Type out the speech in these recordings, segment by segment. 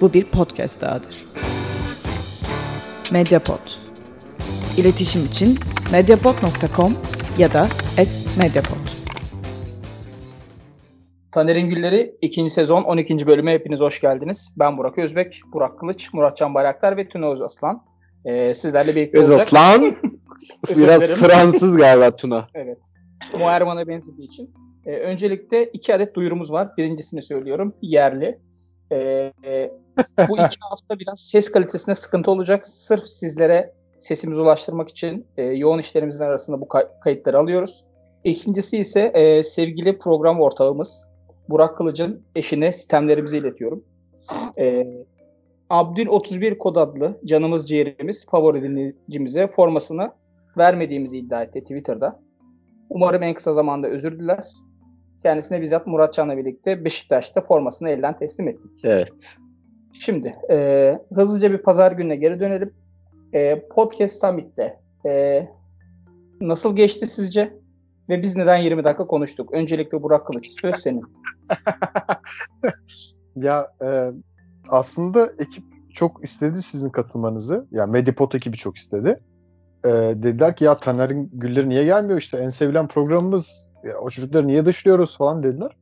Bu bir podcast dahadır. Mediapod. İletişim için mediapod.com ya da @mediapod. Taner'in Gülleri 2. sezon 12. bölüme hepiniz hoş geldiniz. Ben Burak Özbek, Burak Kılıç, Muratcan Bayraktar ve Tuna Özaslan. Ee, sizlerle birlikte olacak. Özaslan biraz. Fransız galiba Tuna. Evet. Muharreman'a benzediği için. Ee, öncelikle iki adet duyurumuz var. Birincisini söylüyorum. Yerli. Ee, e, bu iki hafta biraz ses kalitesine sıkıntı olacak. Sırf sizlere sesimizi ulaştırmak için e, yoğun işlerimizin arasında bu kay- kayıtları alıyoruz. İkincisi ise e, sevgili program ortağımız Burak Kılıç'ın eşine sistemlerimizi iletiyorum. E, Abdül 31 kod adlı canımız ciğerimiz favori dinleyicimize formasını vermediğimizi iddia etti Twitter'da. Umarım en kısa zamanda özür diler. Kendisine bizzat Muratcan'la birlikte Beşiktaş'ta formasını elden teslim ettik. Evet. Şimdi e, hızlıca bir pazar gününe geri dönelim. E, Podcast Summit'te e, nasıl geçti sizce? Ve biz neden 20 dakika konuştuk? Öncelikle Burak Kılıç söz senin. Ya e, aslında ekip çok istedi sizin katılmanızı. Ya Medipot ekibi çok istedi. E, dediler ki ya Taner'in Gülleri niye gelmiyor işte en sevilen programımız. Ya, o çocukları niye dışlıyoruz falan dediler.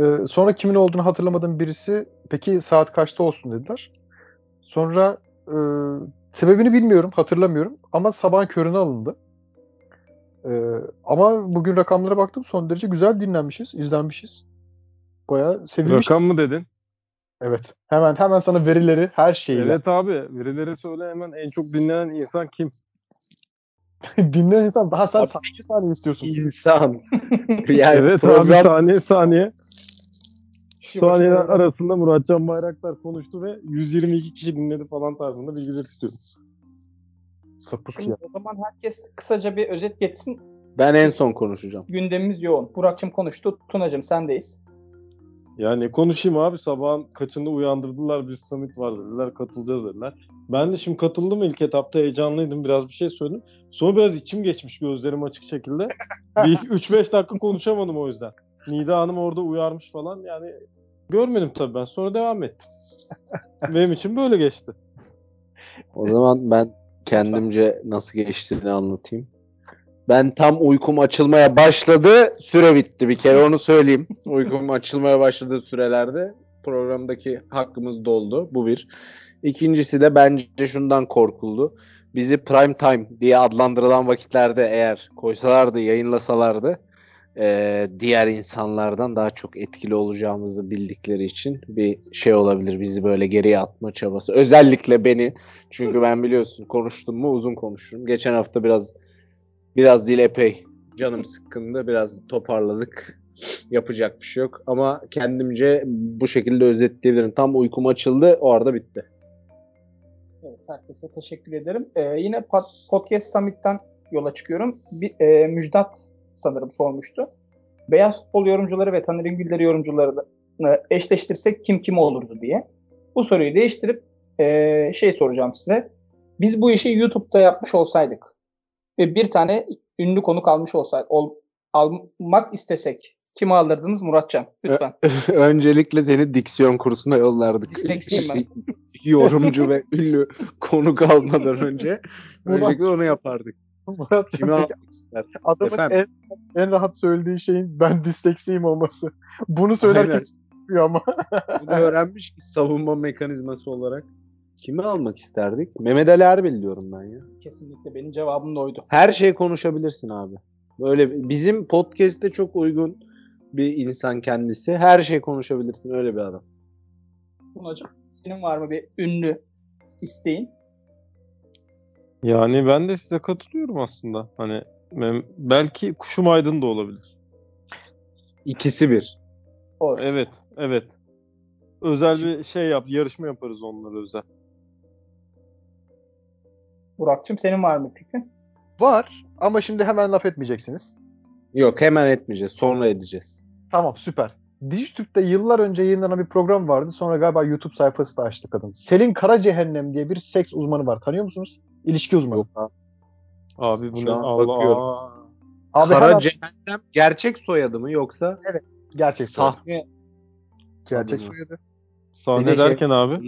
E, sonra kimin olduğunu hatırlamadığım birisi peki saat kaçta olsun dediler. Sonra e, sebebini bilmiyorum hatırlamıyorum ama sabahın körüne alındı. E, ama bugün rakamlara baktım son derece güzel dinlenmişiz, izlenmişiz. Bayağı sevilmişiz. Rakam mı dedin? Evet. Hemen hemen sana verileri her şeyiyle. Evet abi. Verileri söyle hemen en çok dinlenen insan kim? Dinleyen insan daha sen 8 saniye istiyorsun. İnsan. Yani evet abi program saniye saniye. Şu saniyeler arasında Muratcan Bayraktar konuştu ve 122 kişi dinledi falan tarzında bilgiler istiyorum. Sapık Şimdi ya. o zaman herkes kısaca bir özet geçsin. ben en son konuşacağım. Gündemimiz yoğun. Burak'cığım konuştu. Tunacığım sendeyiz. Ya ne konuşayım abi sabahın kaçında uyandırdılar bir summit var dediler katılacağız dediler. Ben de şimdi katıldım ilk etapta heyecanlıydım biraz bir şey söyledim. Sonra biraz içim geçmiş gözlerim açık şekilde. Bir 3-5 dakika konuşamadım o yüzden. Nida Hanım orada uyarmış falan yani görmedim tabii ben sonra devam ettim. Benim için böyle geçti. O zaman ben kendimce nasıl geçtiğini anlatayım. Ben tam uykum açılmaya başladı. Süre bitti bir kere onu söyleyeyim. Uykum açılmaya başladığı sürelerde programdaki hakkımız doldu. Bu bir. İkincisi de bence şundan korkuldu. Bizi prime time diye adlandırılan vakitlerde eğer koysalardı, yayınlasalardı eee, diğer insanlardan daha çok etkili olacağımızı bildikleri için bir şey olabilir. Bizi böyle geriye atma çabası. Özellikle beni çünkü ben biliyorsun konuştum mu uzun konuşurum. Geçen hafta biraz biraz dil epey canım sıkkındı. Biraz toparladık. Yapacak bir şey yok. Ama kendimce bu şekilde özetleyebilirim. Tam uykum açıldı. O arada bitti. Evet, herkese teşekkür ederim. Ee, yine pod- Podcast Summit'ten yola çıkıyorum. Bir, e, Müjdat sanırım sormuştu. Beyaz futbol yorumcuları ve Taner'in Gülleri yorumcularını eşleştirsek kim kim olurdu diye. Bu soruyu değiştirip e, şey soracağım size. Biz bu işi YouTube'da yapmış olsaydık ve bir tane ünlü konuk almış olsaydık, ol, almak istesek kimi alırdınız Muratcan? Lütfen. Öncelikle seni diksiyon kursuna yollardık. Disleksiyim ben. Yorumcu ve ünlü konuk almadan önce öncelikle onu yapardık. Murat Kimi almak ister? adamın Efendim? en, en rahat söylediği şeyin ben disleksiyim olması. Bunu söylerken çıkıyor ama. Bunu öğrenmiş ki savunma mekanizması olarak. Kimi almak isterdik? Mehmet Ali Erbil diyorum ben ya. Kesinlikle benim cevabım da oydu. Her şey konuşabilirsin abi. Böyle bizim podcast'te çok uygun bir insan kendisi. Her şey konuşabilirsin öyle bir adam. Tunacığım senin var mı bir ünlü isteğin? Yani ben de size katılıyorum aslında. Hani ben- belki Kuşum Aydın da olabilir. İkisi bir. Olur. Evet, evet. Özel bir şey yap, yarışma yaparız onlara özel. Burak'cığım senin var mı fikrin? Var ama şimdi hemen laf etmeyeceksiniz. Yok hemen etmeyeceğiz. Sonra edeceğiz. Tamam süper. Dijitürk'te yıllar önce yayınlanan bir program vardı. Sonra galiba YouTube sayfası da açtı kadın. Selin Karacehennem diye bir seks uzmanı var. Tanıyor musunuz? İlişki uzmanı. Yok abi. Abi bu Şu ne? an Allah. bakıyorum. Aa. Abi Kara hemen- Cehennem gerçek soyadı mı yoksa gerçek soyadı. sahne Gerçek soyadı. Sahne de şey- derken abi.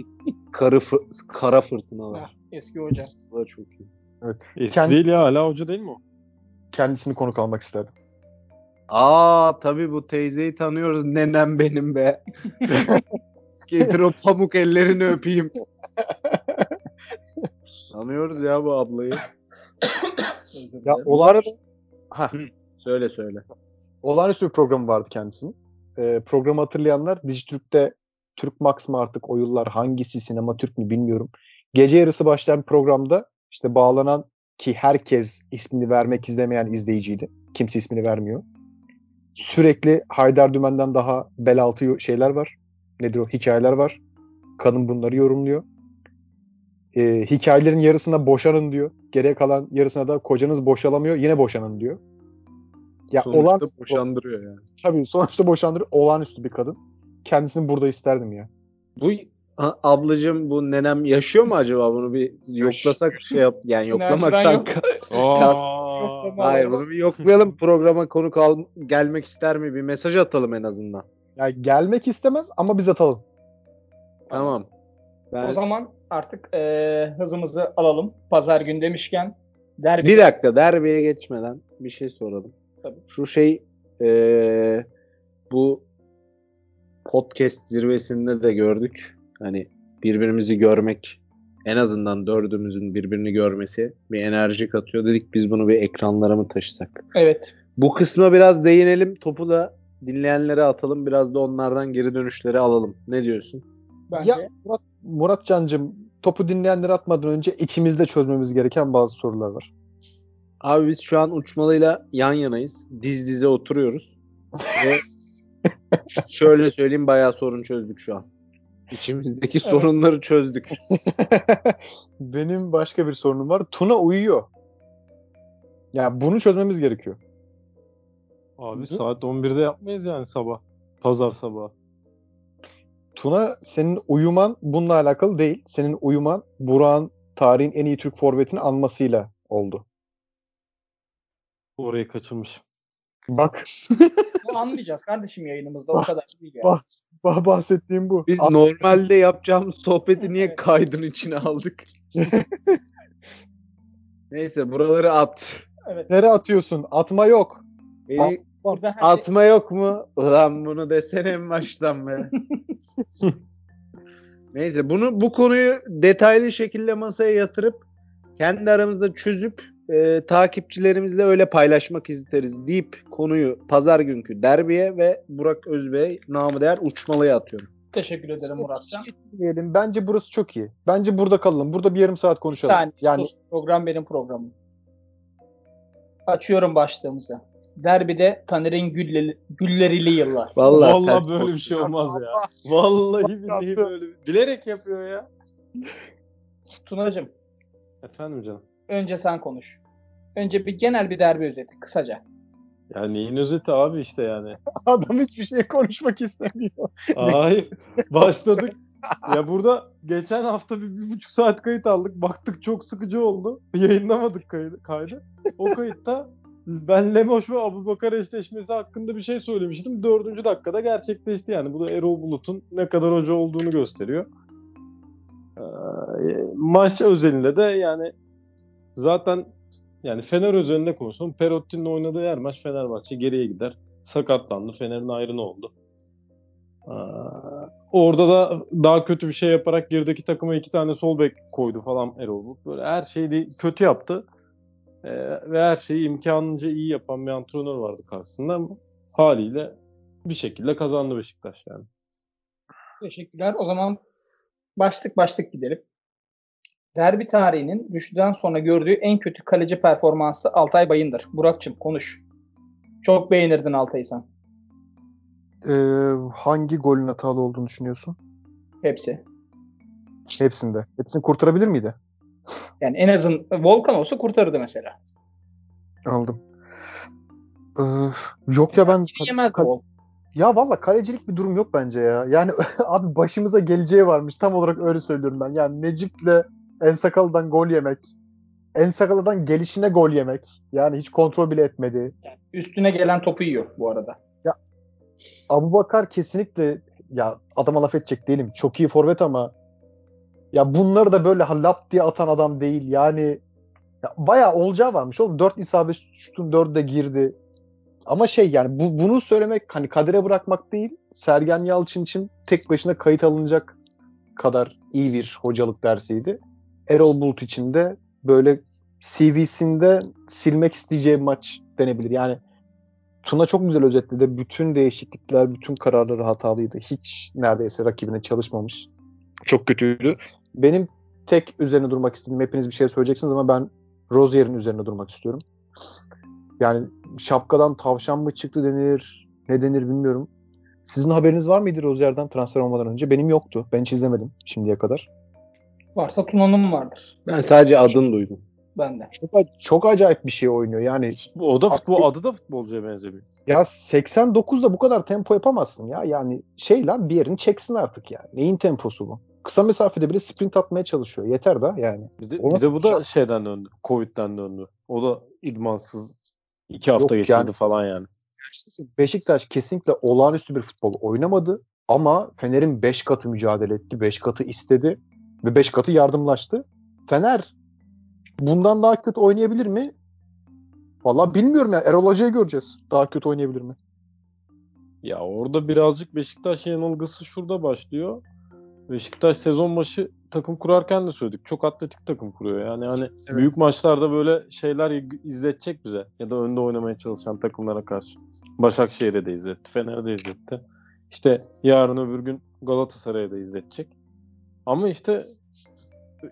Karı fı- kara fırtına Heh, var. eski hoca. Bu da çok iyi. Eski Kendi- değil ya hala hoca değil mi o? Kendisini konuk almak isterdim. Aa tabii bu teyzeyi tanıyoruz. Nenem benim be. Getir o pamuk ellerini öpeyim. Tanıyoruz ya bu ablayı. Ya dilerim. o arada ha, Söyle söyle. olağanüstü bir programı vardı kendisinin. Ee, programı hatırlayanlar Dijitürk'te Türk Max mı artık o yıllar hangisi sinema Türk mü bilmiyorum. Gece yarısı başlayan programda işte bağlanan ki herkes ismini vermek istemeyen izleyiciydi. Kimse ismini vermiyor. Sürekli Haydar Dümen'den daha bel altı şeyler var. Nedir o? Hikayeler var. Kadın bunları yorumluyor. Ee, hikayelerin yarısına boşanın diyor. Geriye kalan yarısına da kocanız boşalamıyor. Yine boşanın diyor. Ya Sonuçta olan boşandırıyor yani. tabii sonuçta boşandırıyor. Olağanüstü bir kadın. Kendisini burada isterdim ya. Bu Ha, ablacığım bu nenem yaşıyor mu acaba bunu bir yoklasak şey yap yani yoklamaktan yok. Aa, Hayır bunu bir yoklayalım programa konuk al gelmek ister mi bir mesaj atalım en azından. Ya gelmek istemez ama biz atalım. Tamam. Ben O zaman artık eee, hızımızı alalım. Pazar gün demişken derbi. bir dakika derbiye geçmeden bir şey soralım. Tabii. Şu şey eee, bu podcast zirvesinde de gördük. Hani birbirimizi görmek en azından dördümüzün birbirini görmesi bir enerji katıyor. Dedik biz bunu bir ekranlara mı taşısak? Evet. Bu kısma biraz değinelim. Topu da dinleyenlere atalım. Biraz da onlardan geri dönüşleri alalım. Ne diyorsun? Bence Ya Murat, Murat Cancım topu dinleyenlere atmadan önce içimizde çözmemiz gereken bazı sorular var. Abi biz şu an uçmalıyla yan yanayız. Diz dize oturuyoruz. Ve şöyle söyleyeyim bayağı sorun çözdük şu an. İçimizdeki sorunları çözdük. Benim başka bir sorunum var. Tuna uyuyor. Ya bunu çözmemiz gerekiyor. Abi saat 11'de yapmayız yani sabah. Pazar sabahı. Tuna senin uyuman bununla alakalı değil. Senin uyuman Burak'ın tarihin en iyi Türk forvetini anmasıyla oldu. Orayı kaçırmış. Bak bunu anlayacağız kardeşim yayınımızda o kadar değil yani. Bak. bah- bahsettiğim bu. Biz As- normalde yapacağımız sohbeti niye kaydın içine aldık? Neyse buraları at. Evet. Nereye atıyorsun? Atma yok. Beni Burada her şey- atma yok mu? Ulan bunu desene en baştan be. Neyse bunu bu konuyu detaylı şekilde masaya yatırıp kendi aramızda çözüp e, takipçilerimizle öyle paylaşmak isteriz deyip konuyu pazar günkü derbiye ve Burak Özbey namı değer uçmalıya atıyorum. teşekkür ederim Muratcan. Diyelim. Bence burası çok iyi. Bence burada kalalım. Burada bir yarım saat konuşalım. saniye yani sus. Program benim programım. Açıyorum başlığımızı. Derbide Taner'in gülle, güllerili yıllar. Vallahi, Vallahi sert böyle bir şey olmaz ya. Vallahi billahi böyle. Bilerek yapıyor ya. Tunacığım Efendim canım. önce sen konuş. Önce bir genel bir derbi özeti kısaca. Ya neyin özeti abi işte yani. adam hiçbir şey konuşmak istemiyor. Hayır. Başladık. Ya burada geçen hafta bir, bir buçuk saat kayıt aldık. Baktık çok sıkıcı oldu. Yayınlamadık kaydı. kaydı. O kayıtta ben Lemoş ve Abubakar eşleşmesi hakkında bir şey söylemiştim. Dördüncü dakikada gerçekleşti yani. Bu da Erol Bulut'un ne kadar hoca olduğunu gösteriyor. Ee, maç özelinde de yani zaten yani Fener özelinde konuşalım. Perotti'nin oynadığı her maç Fenerbahçe geriye gider. Sakatlandı. Fener'in ayrını oldu. Ee, orada da daha kötü bir şey yaparak gerideki takıma iki tane sol bek koydu falan Erol Bulut. Böyle her şeyi kötü yaptı. Ee, ve her şeyi imkanınca iyi yapan bir antrenör vardı karşısında. Ama haliyle bir şekilde kazandı Beşiktaş yani. Teşekkürler. O zaman başlık başlık gidelim. Derbi tarihinin Rüştü'den sonra gördüğü en kötü kaleci performansı Altay Bayındır. Burak'cığım konuş. Çok beğenirdin Altay'ı sen. Ee, hangi golün hatalı olduğunu düşünüyorsun? Hepsi. Hepsinde. Hepsini kurtarabilir miydi? Yani en azın Volkan olsa kurtarırdı mesela. Aldım. Ee, yok ya ben Yemezdi Volkan. ya valla kalecilik bir durum yok bence ya. Yani abi başımıza geleceği varmış. Tam olarak öyle söylüyorum ben. Yani Necip'le Ensakal'dan gol yemek. Ensakal'dan gelişine gol yemek. Yani hiç kontrol bile etmedi. Üstüne gelen topu yiyor bu arada. Abu Bakar kesinlikle ya adama laf edecek değilim. Çok iyi forvet ama ya bunları da böyle lap diye atan adam değil. Yani ya bayağı olacağı varmış oğlum. 4 isabet şutun 4'ü de girdi. Ama şey yani bu, bunu söylemek hani kadere bırakmak değil. Sergen Yalçın için tek başına kayıt alınacak kadar iyi bir hocalık dersiydi. Erol Bulut için de böyle CV'sinde silmek isteyeceği maç denebilir. Yani Tuna çok güzel özetledi. Bütün değişiklikler, bütün kararları hatalıydı. Hiç neredeyse rakibine çalışmamış. Çok kötüydü. Benim tek üzerine durmak istediğim, hepiniz bir şey söyleyeceksiniz ama ben Rozier'in üzerine durmak istiyorum. Yani şapkadan tavşan mı çıktı denir, ne denir bilmiyorum. Sizin haberiniz var mıydı Rozier'den transfer olmadan önce? Benim yoktu. Ben hiç izlemedim şimdiye kadar. Varsa Tuna'nın vardır. Ben sadece adını duydum. Ben de. Çok, çok acayip bir şey oynuyor. Yani O da futbol, adı da futbolcuya benzemiyor. ya 89'da bu kadar tempo yapamazsın ya. Yani şey lan bir yerini çeksin artık yani. Neyin temposu bu? Kısa mesafede bile sprint atmaya çalışıyor. Yeter da yani. Bir de, bir de bu da şeyden döndü. Covid'den döndü. O da idmansız iki hafta Yok geçirdi yani. falan yani. Beşiktaş kesinlikle olağanüstü bir futbol oynamadı. Ama Fener'in 5 katı mücadele etti. 5 katı istedi. Ve 5 katı yardımlaştı. Fener bundan daha kötü oynayabilir mi? Vallahi bilmiyorum ya. Erol Hoca'yı göreceğiz. Daha kötü oynayabilir mi? Ya orada birazcık Beşiktaş yanılgısı şurada başlıyor. Beşiktaş sezon başı takım kurarken de söyledik. Çok atletik takım kuruyor. Yani hani büyük maçlarda böyle şeyler izletecek bize. Ya da önde oynamaya çalışan takımlara karşı. Başakşehir'e de izletti. Fener'e de izletti. İşte yarın öbür gün Galatasaray'a da izletecek. Ama işte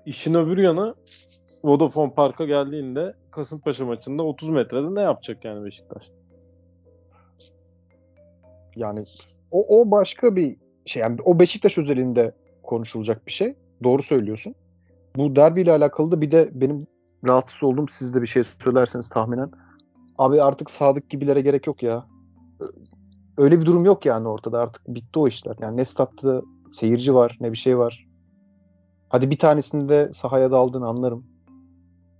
işin öbür yanı Vodafone Park'a geldiğinde Kasımpaşa maçında 30 metrede ne yapacak yani Beşiktaş? Yani o, o başka bir şey. Yani o Beşiktaş özelinde konuşulacak bir şey. Doğru söylüyorsun. Bu derbiyle alakalı da bir de benim rahatsız olduğum siz de bir şey söylerseniz tahminen. Abi artık Sadık gibilere gerek yok ya. Öyle bir durum yok yani ortada artık bitti o işler. Yani ne statta seyirci var ne bir şey var. Hadi bir tanesini de sahaya daldığını anlarım.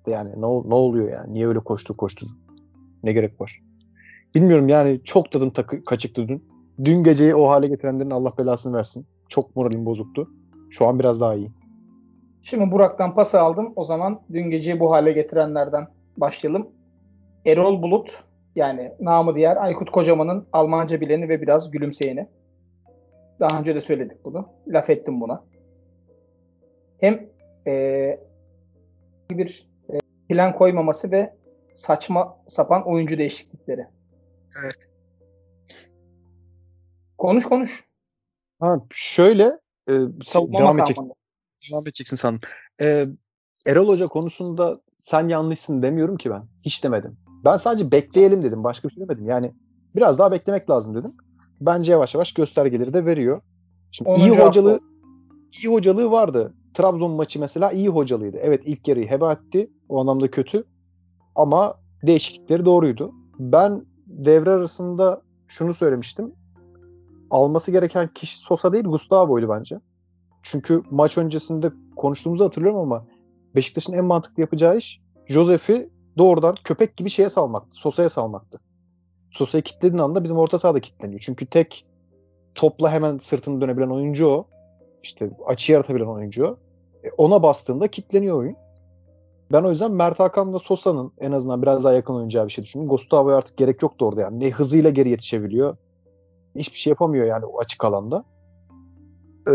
Yani ne, ne oluyor yani? Niye öyle koştur koştur? Ne gerek var? Bilmiyorum yani çok tadım takı, kaçıktı dün. Dün geceyi o hale getirenlerin Allah belasını versin. Çok moralim bozuktu. Şu an biraz daha iyi. Şimdi Burak'tan pası aldım. O zaman dün geceyi bu hale getirenlerden başlayalım. Erol Bulut yani namı diğer Aykut Kocaman'ın Almanca bileni ve biraz gülümseyeni. Daha önce de söyledik bunu. Laf ettim buna. Hem eee, bir e, plan koymaması ve saçma sapan oyuncu değişiklikleri. Evet. Konuş konuş. Ha, şöyle e, Savunma devam edeceksin. makamında. Devam edeceksin sandım. Ee, Erol Hoca konusunda sen yanlışsın demiyorum ki ben. Hiç demedim. Ben sadece bekleyelim dedim. Başka bir şey demedim. Yani biraz daha beklemek lazım dedim. Bence yavaş yavaş göstergeleri de veriyor. Şimdi iyi hocalığı hafta. iyi hocalığı vardı. Trabzon maçı mesela iyi hocalıydı. Evet ilk yarıyı heba etti. O anlamda kötü. Ama değişiklikleri doğruydu. Ben devre arasında şunu söylemiştim. Alması gereken kişi Sosa değil Gustavo'ydu bence. Çünkü maç öncesinde konuştuğumuzu hatırlıyorum ama Beşiktaş'ın en mantıklı yapacağı iş Josef'i doğrudan köpek gibi şeye salmaktı. Sosa'ya salmaktı. Sosa'yı kilitlediğin anda bizim orta sahada kilitleniyor. Çünkü tek topla hemen sırtını dönebilen oyuncu o. İşte açı yaratabilen oyuncu o. E, ona bastığında kilitleniyor oyun. Ben o yüzden Mert Hakan'la Sosa'nın en azından biraz daha yakın oynayacağı bir şey düşündüm. Gustavo'ya artık gerek yoktu orada yani. Ne hızıyla geri yetişebiliyor. Hiçbir şey yapamıyor yani o açık alanda. Ee,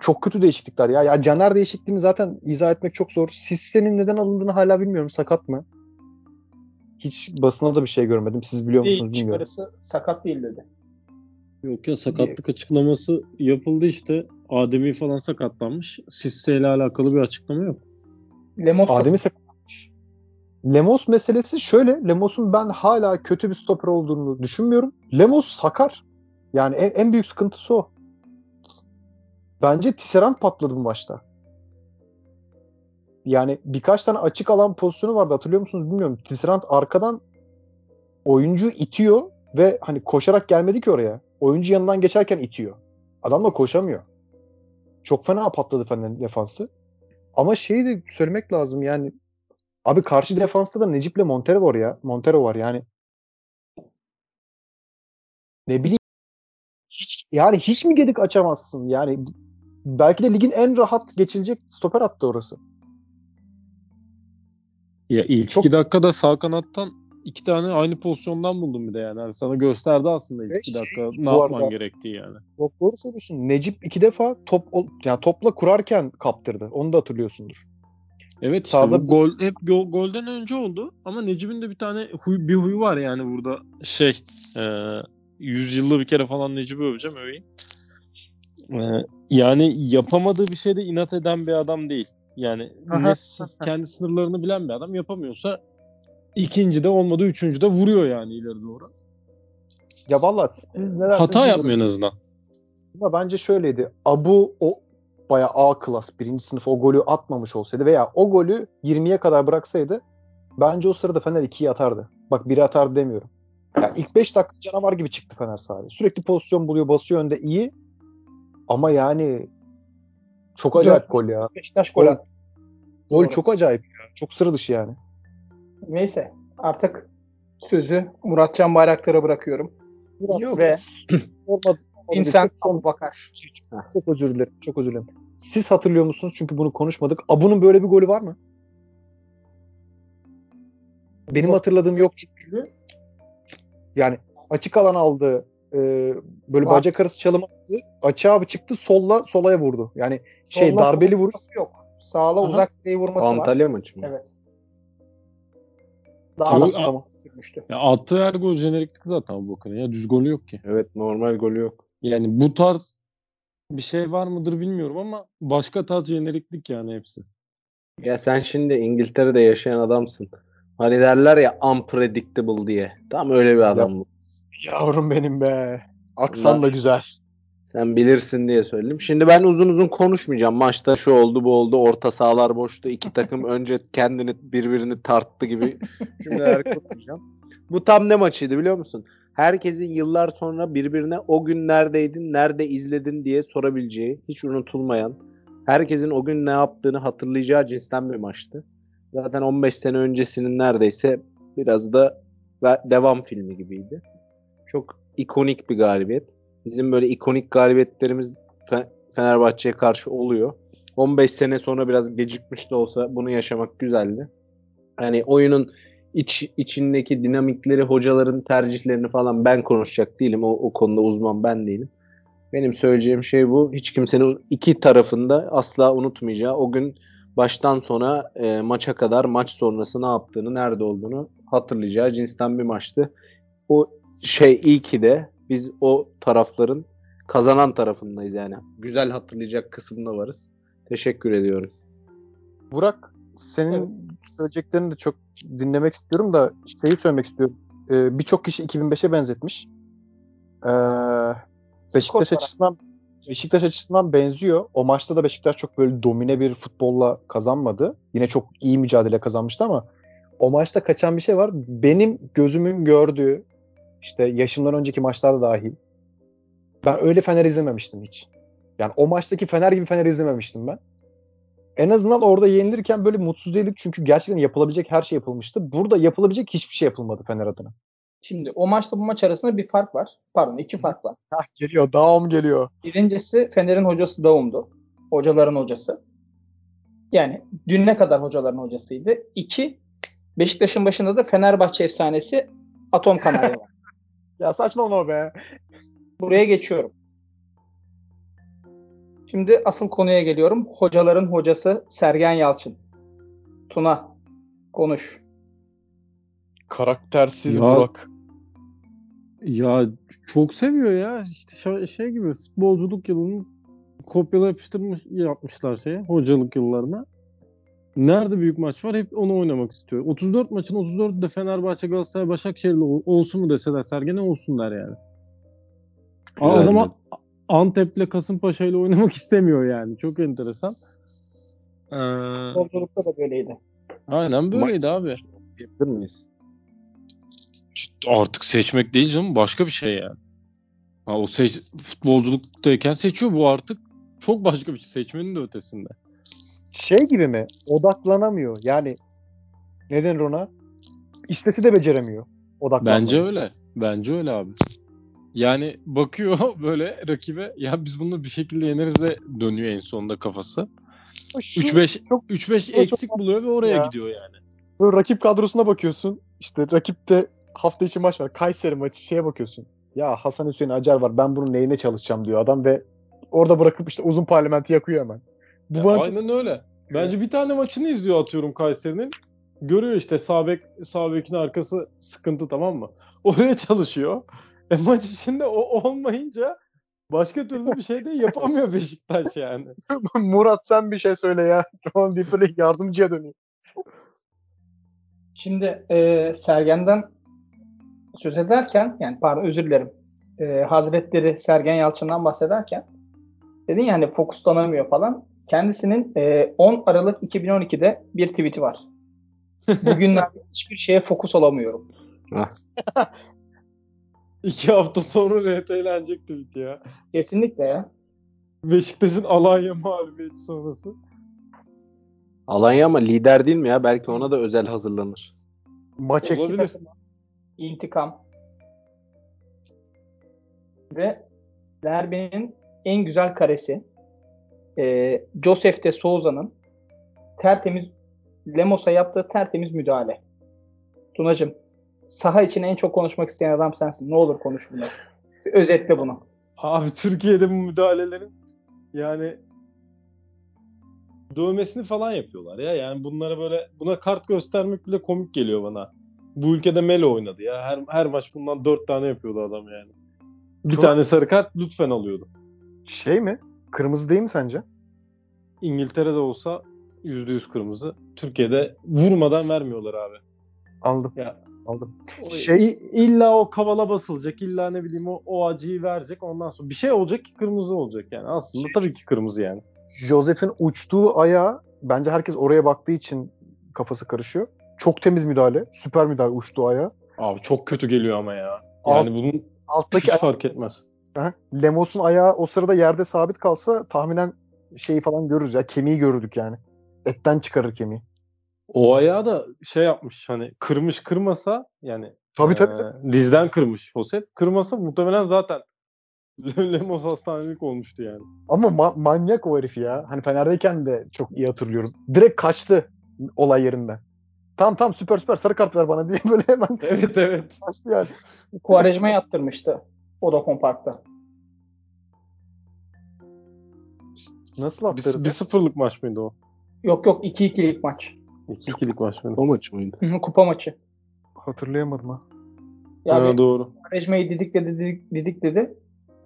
çok kötü değişiklikler ya. Ya Caner değişikliğini zaten izah etmek çok zor. Sisse'nin neden alındığını hala bilmiyorum. Sakat mı? Hiç basına da bir şey görmedim. Siz biliyor musunuz Değil, bilmiyorum. çıkarısı sakat değil dedi. Yok ya sakatlık açıklaması yapıldı işte. Ademi falan sakatlanmış. Sisse ile alakalı bir açıklama yok. Lemos Adem'i sakatlanmış. Lemos meselesi şöyle. Lemos'un ben hala kötü bir stoper olduğunu düşünmüyorum. Lemos sakar. Yani en, en büyük sıkıntısı o. Bence Tisserand patladı bu maçta. Yani birkaç tane açık alan pozisyonu vardı hatırlıyor musunuz bilmiyorum. Tisserand arkadan oyuncu itiyor ve hani koşarak gelmedi ki oraya. Oyuncu yanından geçerken itiyor. Adam da koşamıyor. Çok fena patladı Fener'in defansı. Ama şeyi de söylemek lazım yani abi karşı defansta da Necip'le Montero var ya. Montero var yani. Ne bileyim hiç yani hiç mi gedik açamazsın? Yani belki de ligin en rahat geçilecek stoper attı orası. Ya ilk Çok- iki dakikada sağ kanattan iki tane aynı pozisyondan buldum bir de yani. Yani sana gösterdi aslında ilk Ve iki şey, dakika bu ne yapman arada- gerektiği yani. Çok doğru söylüyorsun. Necip iki defa top yani topla kurarken kaptırdı. Onu da hatırlıyorsundur. Evet işte Sağda bu gol hep go- golden önce oldu ama Necip'in de bir tane huy, bir huyu var yani burada şey e, 100 yılda bir kere falan Necip'i öveceğim öveyim. E, yani yapamadığı bir şeyde inat eden bir adam değil. Yani ne kendi sınırlarını bilen bir adam yapamıyorsa ikinci de olmadı üçüncü de vuruyor yani ileri doğru. Ya valla siz ne dersiniz Hata yapmıyor en azından. Ama bence şöyleydi. Abu o bayağı A klas birinci sınıf o golü atmamış olsaydı veya o golü 20'ye kadar bıraksaydı bence o sırada Fener 2'yi atardı. Bak biri atardı demiyorum. Ya ilk 5 dakika canavar gibi çıktı Fener sahaya. Sürekli pozisyon buluyor, basıyor önde iyi. Ama yani çok acayip Dört- gol ya. Beşiktaş gol attı. Gol Doğru. çok acayip ya. Çok sıra dışı yani. Neyse artık sözü Muratcan Bayraktar'a bırakıyorum. Yok. Ve Olmadı. Çok- Abu Bakar. Çok özür dilerim. Çok özür dilerim. Siz hatırlıyor musunuz? Çünkü bunu konuşmadık. Abu'nun böyle bir golü var mı? Benim hatırladığım yok çünkü. Yani açık alan aldı. e, böyle Var. bacak arası çalım attı. Açığa çıktı. Solla solaya vurdu. Yani şey Solla darbeli sola vuruş. vurması Yok. Sağla Aha. uzak direği vurması var. Antalya maçı mı? Evet. Daha Tamam. da Tamam. Ya attığı her gol jeneriklik zaten Abu Bakar'ın ya düz golü yok ki. Evet normal golü yok. Yani bu tarz bir şey var mıdır bilmiyorum ama başka tarz jeneriklik yani hepsi. Ya sen şimdi İngiltere'de yaşayan adamsın. Hani derler ya unpredictable diye. Tam öyle bir adam bu. Yavrum benim be. Aksan da güzel. Sen bilirsin diye söyledim. Şimdi ben uzun uzun konuşmayacağım. Maçta şu oldu bu oldu. Orta sahalar boştu. İki takım önce kendini birbirini tarttı gibi cümleler kurmayacağım. Bu tam ne maçıydı biliyor musun? Herkesin yıllar sonra birbirine o gün neredeydin, nerede izledin diye sorabileceği, hiç unutulmayan, herkesin o gün ne yaptığını hatırlayacağı cinsten bir maçtı. Zaten 15 sene öncesinin neredeyse biraz da devam filmi gibiydi. Çok ikonik bir galibiyet. Bizim böyle ikonik galibiyetlerimiz Fe- Fenerbahçe'ye karşı oluyor. 15 sene sonra biraz gecikmiş de olsa bunu yaşamak güzeldi. Hani oyunun iç içindeki dinamikleri, hocaların tercihlerini falan ben konuşacak değilim. O, o konuda uzman ben değilim. Benim söyleyeceğim şey bu. Hiç kimsenin iki tarafında asla unutmayacağı o gün baştan sona e, maça kadar maç sonrası ne yaptığını, nerede olduğunu hatırlayacağı cinsten bir maçtı. O şey iyi ki de biz o tarafların kazanan tarafındayız yani. Güzel hatırlayacak kısımda varız. Teşekkür ediyorum. Burak senin söyleyeceklerini de çok dinlemek istiyorum da şeyi söylemek istiyorum. Ee, Birçok kişi 2005'e benzetmiş. Ee, Beşiktaş Skor açısından Beşiktaş açısından benziyor. O maçta da Beşiktaş çok böyle domine bir futbolla kazanmadı. Yine çok iyi mücadele kazanmıştı ama o maçta kaçan bir şey var. Benim gözümün gördüğü işte yaşımdan önceki maçlarda dahil ben öyle Fener izlememiştim hiç. Yani o maçtaki Fener gibi Fener izlememiştim ben. En azından orada yenilirken böyle mutsuz değildik çünkü gerçekten yapılabilecek her şey yapılmıştı. Burada yapılabilecek hiçbir şey yapılmadı Fener adına. Şimdi o maçla bu maç arasında bir fark var. Pardon iki fark var. Hah geliyor, dağım geliyor. Birincisi Fener'in hocası Davum'du. Hocaların hocası. Yani dün ne kadar hocaların hocasıydı. İki, Beşiktaş'ın başında da Fenerbahçe efsanesi Atom Kanarya var. Ya saçmalama be. Buraya geçiyorum. Şimdi asıl konuya geliyorum. Hocaların hocası Sergen Yalçın. Tuna konuş. Karaktersiz Ya- Burak. Ya çok seviyor ya. İşte şey gibi futbolculuk yılının kopyala yapıştırmış yapmışlar şeye hocalık yıllarına. Nerede büyük maç var hep onu oynamak istiyor. 34 maçın 34'ü de Fenerbahçe, Galatasaray, Başakşehir'le ol- olsun mu deseler Sergen'e olsunlar yani. Aa. Antep'le Kasımpaşa ile oynamak istemiyor yani. Çok enteresan. Ee, Futbolculukta da böyleydi. aynen böyleydi Maç- abi. Yapabilir miyiz? Artık seçmek değil canım başka bir şey yani. Ha, o seç, futbolculuktayken seçiyor bu artık çok başka bir şey seçmenin de ötesinde. Şey gibi mi? Odaklanamıyor. Yani ne denir ona? İstesi de beceremiyor. Odaklanmayı. Bence öyle. Bence öyle abi. Yani bakıyor böyle rakibe ya biz bunu bir şekilde yeneriz de dönüyor en sonunda kafası. Şu- 3-5 çok 3-5 çok eksik buluyor ve oraya ya. gidiyor yani. Böyle rakip kadrosuna bakıyorsun. İşte rakipte hafta içi maç var. Kayseri maçı şeye bakıyorsun. Ya Hasan Hüseyin Acar var. Ben bunun neyine çalışacağım diyor adam ve orada bırakıp işte uzun parlamenti yakıyor hemen. Bu Ya bana çok- aynen öyle. Bence bir tane maçını izliyor atıyorum Kayseri'nin. Görüyor işte sağ bek, sağ bekin arkası sıkıntı tamam mı? Oraya çalışıyor. E maç içinde o olmayınca başka türlü bir şey de yapamıyor Beşiktaş yani. Murat sen bir şey söyle ya. Tamam bir böyle yardımcıya döneyim. Şimdi e, Sergen'den söz ederken yani pardon özür dilerim. E, Hazretleri Sergen Yalçın'dan bahsederken dedin ya hani fokuslanamıyor falan. Kendisinin e, 10 Aralık 2012'de bir tweet'i var. Bugünlerde hiçbir şeye fokus olamıyorum. İki hafta sonra RT'lenecek tweet ya. Kesinlikle ya. Beşiktaş'ın Alanya mağlubiyeti sonrası. Alanya ama lider değil mi ya? Belki ona da özel hazırlanır. Maç eksik. İntikam. Ve derbinin en güzel karesi e, Josef de Souza'nın tertemiz Lemos'a yaptığı tertemiz müdahale. Tunacım saha için en çok konuşmak isteyen adam sensin. Ne olur konuş bunu. Özetle bunu. Abi Türkiye'de bu müdahalelerin yani dövmesini falan yapıyorlar ya. Yani bunlara böyle buna kart göstermek bile komik geliyor bana. Bu ülkede Melo oynadı ya. Her, her maç bundan dört tane yapıyordu adam yani. Bir Çok- tane sarı kart lütfen alıyordu. Şey mi? Kırmızı değil mi sence? İngiltere'de olsa %100 kırmızı. Türkiye'de vurmadan vermiyorlar abi. Aldım. Ya Aldım. Şey- illa o kavala basılacak. illa ne bileyim o, o acıyı verecek. Ondan sonra bir şey olacak ki kırmızı olacak yani. Aslında tabii ki kırmızı yani. Joseph'in uçtuğu ayağı bence herkes oraya baktığı için kafası karışıyor. Çok temiz müdahale. Süper müdahale uçtuğu ayağı. Abi çok kötü geliyor ama ya. Alt- Yani bunun Alttaki hiç fark etmez. Aha. Lemos'un ayağı o sırada yerde sabit kalsa tahminen şeyi falan görürüz ya. Kemiği görürdük yani. Etten çıkarır kemiği. O ayağı da şey yapmış hani kırmış kırmasa yani Tabii tabii. tabii. dizden kırmış Josep. Kırmasa muhtemelen zaten Lemos hastanelik olmuştu yani. Ama ma- manyak o herif ya. Hani Fener'deyken de çok iyi hatırlıyorum. Direkt kaçtı olay yerinden. Tamam tamam süper süper sarı kart ver bana diye böyle hemen Evet evet. kaçtı yani. Kuarejma yaptırmıştı Vodafone Park'ta. Nasıl Bir, attırdı? bir sıfırlık maç mıydı o? Yok yok 2-2'lik maç. 2-2'lik maç mıydı? O maç mıydı? Hı hı, Kupa maçı. Hatırlayamadım ha. Ya Ha, doğru. Kuarejma'yı didikledi didik, didikledi.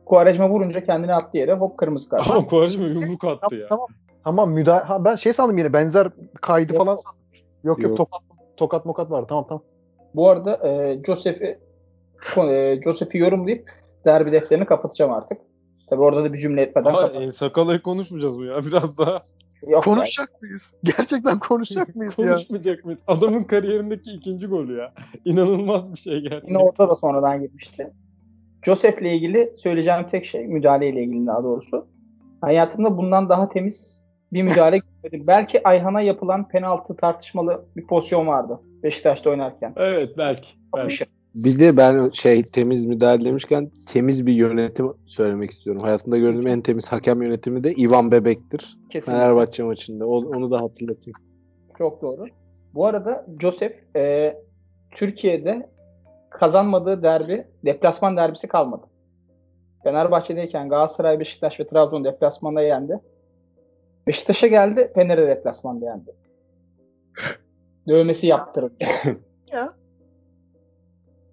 Kuarejma vurunca kendini attı yere hop kırmızı kart. Ama Kuvarcı yumruk attı Tamam ya. tamam. Tamam müdahale. Ha, ben şey sandım yine benzer kaydı Yok. falan sandım. Yok yok, Yok. tokat tokat mokat vardı. Tamam tamam. Bu arada e, Joseph'i e, Joseph'i yorumlayıp derbi defterini kapatacağım artık. Tabi orada da bir cümle etmeden Ama kapat. en sakalayı konuşmayacağız mı ya biraz daha? Yok. Konuşacak mıyız? Gerçekten konuşacak mıyız ya? Konuşmayacak mıyız? Adamın kariyerindeki ikinci golü ya. İnanılmaz bir şey Yine gerçekten. orada da sonradan girmişti. Joseph'le ilgili söyleyeceğim tek şey, müdahaleyle ilgili daha doğrusu. Hayatımda bundan daha temiz bir müdahale görmedim. Belki Ayhan'a yapılan penaltı tartışmalı bir pozisyon vardı Beşiktaş'ta oynarken. Evet belki. belki. Bir de ben şey temiz müdahale demişken temiz bir yönetim söylemek istiyorum. Hayatımda gördüğüm en temiz hakem yönetimi de Ivan Bebek'tir. Kesinlikle. Fenerbahçe maçında. Onu da hatırlatayım. Çok doğru. Bu arada Joseph e, Türkiye'de kazanmadığı derbi, deplasman derbisi kalmadı. Fenerbahçe'deyken Galatasaray, Beşiktaş ve Trabzon deplasmanda yendi. Beşiktaş'a geldi, Fener'e deplasmanda yendi. Dövmesi yaptırıldı. Ya.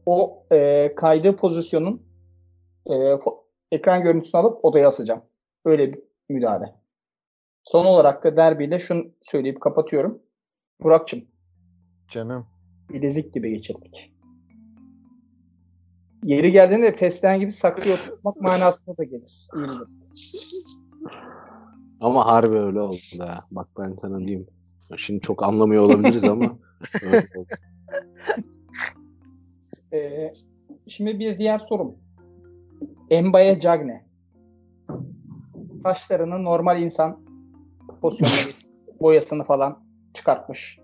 O e, kaydığı pozisyonun e, fo- ekran görüntüsünü alıp odaya asacağım. Öyle bir müdahale. Son olarak da derbiyle şunu söyleyip kapatıyorum. Burak'cığım Canım. bilezik gibi geçirdik. Yeri geldiğinde fesleğen gibi saksıya oturtmak manasına da gelir. İyi. Ama harbi öyle oldu da. Bak ben sana diyeyim. Şimdi çok anlamıyor olabiliriz ama. Ee, şimdi bir diğer sorum. Embaya Cagne. Saçlarını normal insan pozisyonuna boyasını falan çıkartmış.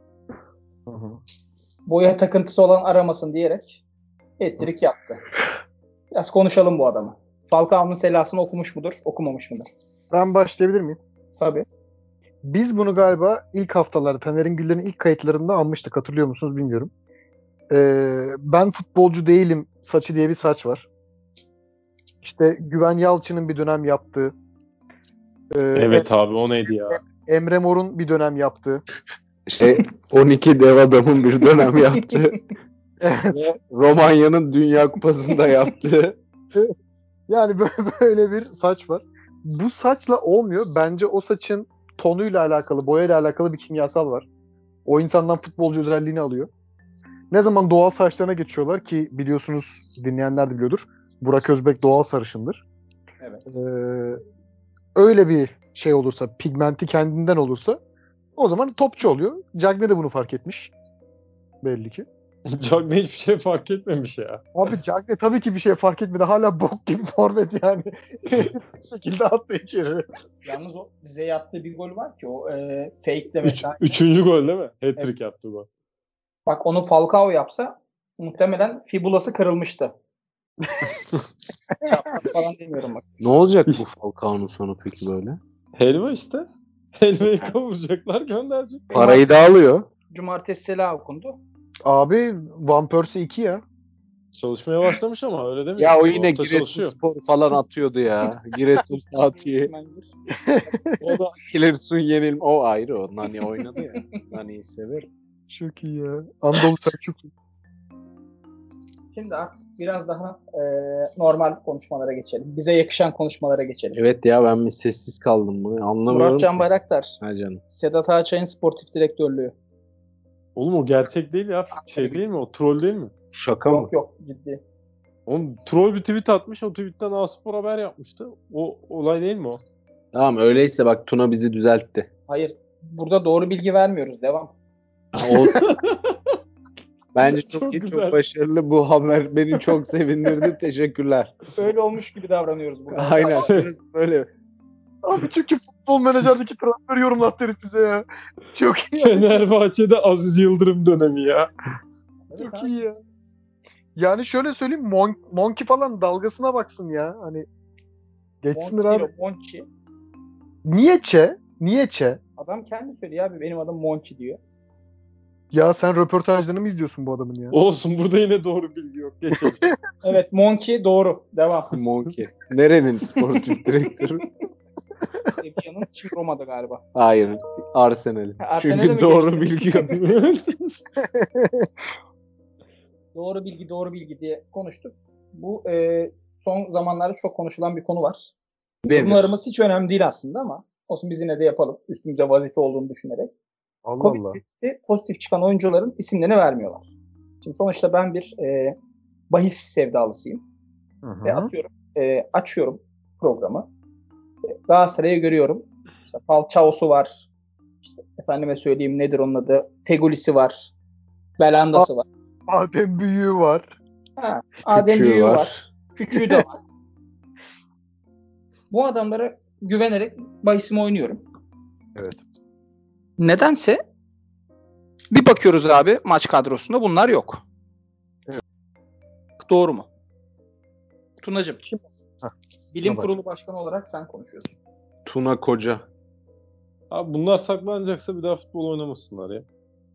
Hı hı. Boya takıntısı olan aramasın diyerek ettirik yaptı. Biraz konuşalım bu adamı. Falcao'nun selasını okumuş mudur, okumamış mıdır? Ben başlayabilir miyim? Tabii. Biz bunu galiba ilk haftalarda Taner'in Güller'in ilk kayıtlarında almıştık. Hatırlıyor musunuz bilmiyorum. Ee, ben futbolcu değilim saçı diye bir saç var. İşte Güven Yalçın'ın bir dönem yaptığı. ee, Evet abi o neydi ya? Emre Mor'un bir dönem yaptığı. Şey 12 dev adamın bir dönem yaptı. Evet. Romanya'nın Dünya Kupası'nda yaptığı. Yani bö- böyle bir saç var. Bu saçla olmuyor. Bence o saçın tonuyla alakalı, boyayla alakalı bir kimyasal var. O insandan futbolcu özelliğini alıyor. Ne zaman doğal saçlarına geçiyorlar ki biliyorsunuz dinleyenler de biliyordur. Burak Özbek doğal sarışındır. Evet. Ee, öyle bir şey olursa, pigmenti kendinden olursa o zaman topçu oluyor. Cagne de bunu fark etmiş. Belli ki. Çok ne hiçbir şey fark etmemiş ya. Abi Cagne tabii ki bir şey fark etmedi. Hala bok gibi forvet yani. bir şekilde attı içeri. Yalnız o bize yaptığı bir gol var ki o e, fake'le Üç, mesela. üçüncü gol değil mi? Hat-trick yaptı gol. Bak onu Falcao yapsa muhtemelen fibulası kırılmıştı. Falan demiyorum bak. Ne olacak bu Falcao'nun sonu peki böyle? Helva işte. Helvayı kavuracaklar gönderecek. Parayı da alıyor. Cumartesi selah okundu. Abi Van Persie 2 ya. Çalışmaya başlamış ama öyle değil mi? Ya o yine Orta Giresun çalışıyor. Spor falan atıyordu ya. Giresun Fatih'i. O da Giresun yenilme. O ayrı o. Nani oynadı ya. Nani'yi severim. Çok iyi ya. Anadolu Selçuk. Şimdi artık biraz daha e, normal konuşmalara geçelim. Bize yakışan konuşmalara geçelim. Evet ya ben bir sessiz kaldım bunu. Anlamıyorum. Murat Can. Bayraktar, Ha canım. Sedat Ağaçay'ın sportif direktörlüğü. Oğlum o gerçek değil ya. Şey değil mi? O troll değil mi? Şaka mı? Yok yok ciddi. Oğlum troll bir tweet atmış. O tweetten A-Spor haber yapmıştı. O olay değil mi o? Tamam öyleyse bak Tuna bizi düzeltti. Hayır. Burada doğru bilgi vermiyoruz. Devam. O... Bence çok, Çok iyi, güzel. çok başarılı. Bu haber beni çok sevindirdi. Teşekkürler. Öyle olmuş gibi davranıyoruz burada. Aynen. Böyle. Abi çünkü futbol menajerdeki transfer yorumlattı herif bize ya. Çok iyi. Fenerbahçe'de Aziz Yıldırım dönemi ya. Evet Çok abi. iyi ya. Yani şöyle söyleyeyim Mon Monkey falan dalgasına baksın ya. Hani geçsinler abi. Monchi. Niye Çe? Niye Çe? Adam kendi söylüyor abi benim adım Monchi diyor. Ya sen röportajlarını mı izliyorsun bu adamın ya? Olsun burada yine doğru bilgi yok. Geçelim. Evet Monkey doğru. Devam. Monkey. Nerenin sportif direktörü? Sevilla'nın Çin Roma'da galiba. Hayır. Arsenal. Arsenal'e mi Çünkü doğru bilgi yok. Doğru bilgi doğru bilgi diye konuştuk. Bu e, son zamanlarda çok konuşulan bir konu var. Bunlarımız hiç önemli değil aslında ama olsun biz yine de yapalım. Üstümüze vazife olduğunu düşünerek. Allah Covid Allah. testi pozitif çıkan oyuncuların isimlerini vermiyorlar. Şimdi sonuçta ben bir e, bahis sevdalısıyım. Hı Ve hı. atıyorum, e, açıyorum programı. E, Galatasaray'ı görüyorum. İşte Falcao'su var. İşte efendime söyleyeyim nedir onun adı? Tegulisi var. Belanda'sı var. Adem büyüğü var. Ha, Adem Küçüğü Büyüğü var. var. Küçüğü de var. Bu adamlara güvenerek bahisimi oynuyorum. Evet. Nedense bir bakıyoruz abi maç kadrosunda bunlar yok. Doğru mu? Tunacığım. Hah, Bilim bak. Kurulu Başkanı olarak sen konuşuyorsun. Tuna Koca. Abi bunlar saklanacaksa bir daha futbol oynamasınlar ya.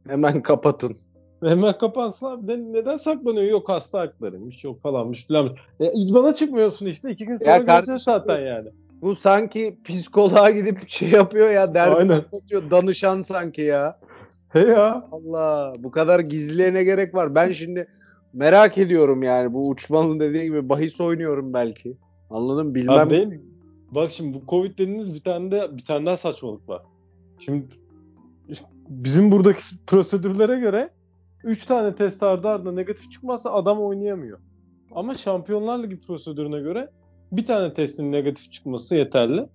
Hemen kapatın. Hemen kapansın abi. Ne- neden saklanıyor? Yok hasta haklarıymış, yok falanmış filanmış. E, idmana çıkmıyorsun işte. iki gün sonra Ya göreceğiz kardeşim, zaten yani. Bu sanki psikoloğa gidip şey yapıyor ya derdi Aynen. anlatıyor. Danışan sanki ya. He ya. Allah bu kadar gizliye ne gerek var? Ben şimdi merak ediyorum yani. Bu uçmanın dediği gibi bahis oynuyorum belki. Anladım bilmem. Abi? Bak şimdi bu Covid dediğiniz bir tane de bir tane daha saçmalık var. Şimdi bizim buradaki prosedürlere göre 3 tane test ardı ardına negatif çıkmazsa adam oynayamıyor. Ama Şampiyonlar Ligi prosedürüne göre bir tane testin negatif çıkması yeterli.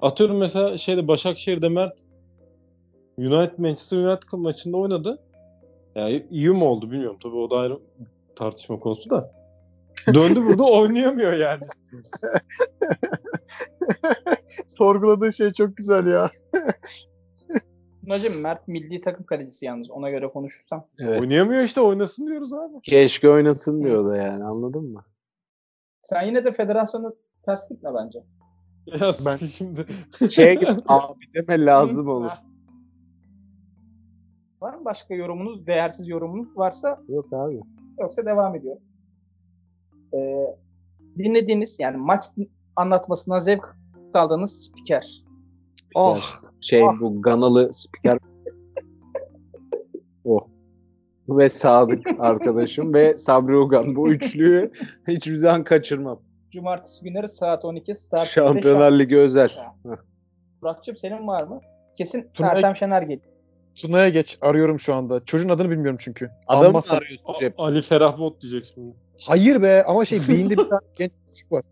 Atıyorum mesela şeyde Başakşehir'de Mert United Manchester United maçında oynadı. Yani iyi mi oldu bilmiyorum. Tabii o da ayrı tartışma konusu da. Döndü burada oynayamıyor yani. Sorguladığı şey çok güzel ya. Tunacığım Mert milli takım kalecisi yalnız ona göre konuşursam. Evet. Oynayamıyor işte oynasın diyoruz abi. Keşke oynasın diyor da yani anladın mı? Sen yine de federasyonu ters gitme bence. Ya Ben- şimdi Şey gibi abi deme lazım olur. Var mı başka yorumunuz, değersiz yorumunuz varsa Yok abi. yoksa devam ediyor. Ee, dinlediğiniz yani maç anlatmasına zevk aldığınız spiker. Oh. Şey bu Ganalı spiker. Ve Sadık arkadaşım ve Sabri Ugan. Bu üçlüyü hiçbir zaman kaçırmam. Cumartesi günleri saat 12 Star Şampiyonlar Ligi özel. Burak'cığım senin var mı? Kesin Turnay- Ertem Şener geliyor. Tuna'ya geç. Arıyorum şu anda. Çocuğun adını bilmiyorum çünkü. Adamı mı arıyorsun cep? Ali Ferah Bot diyecek şimdi. Hayır be ama şey beyinde bir tane genç çocuk var.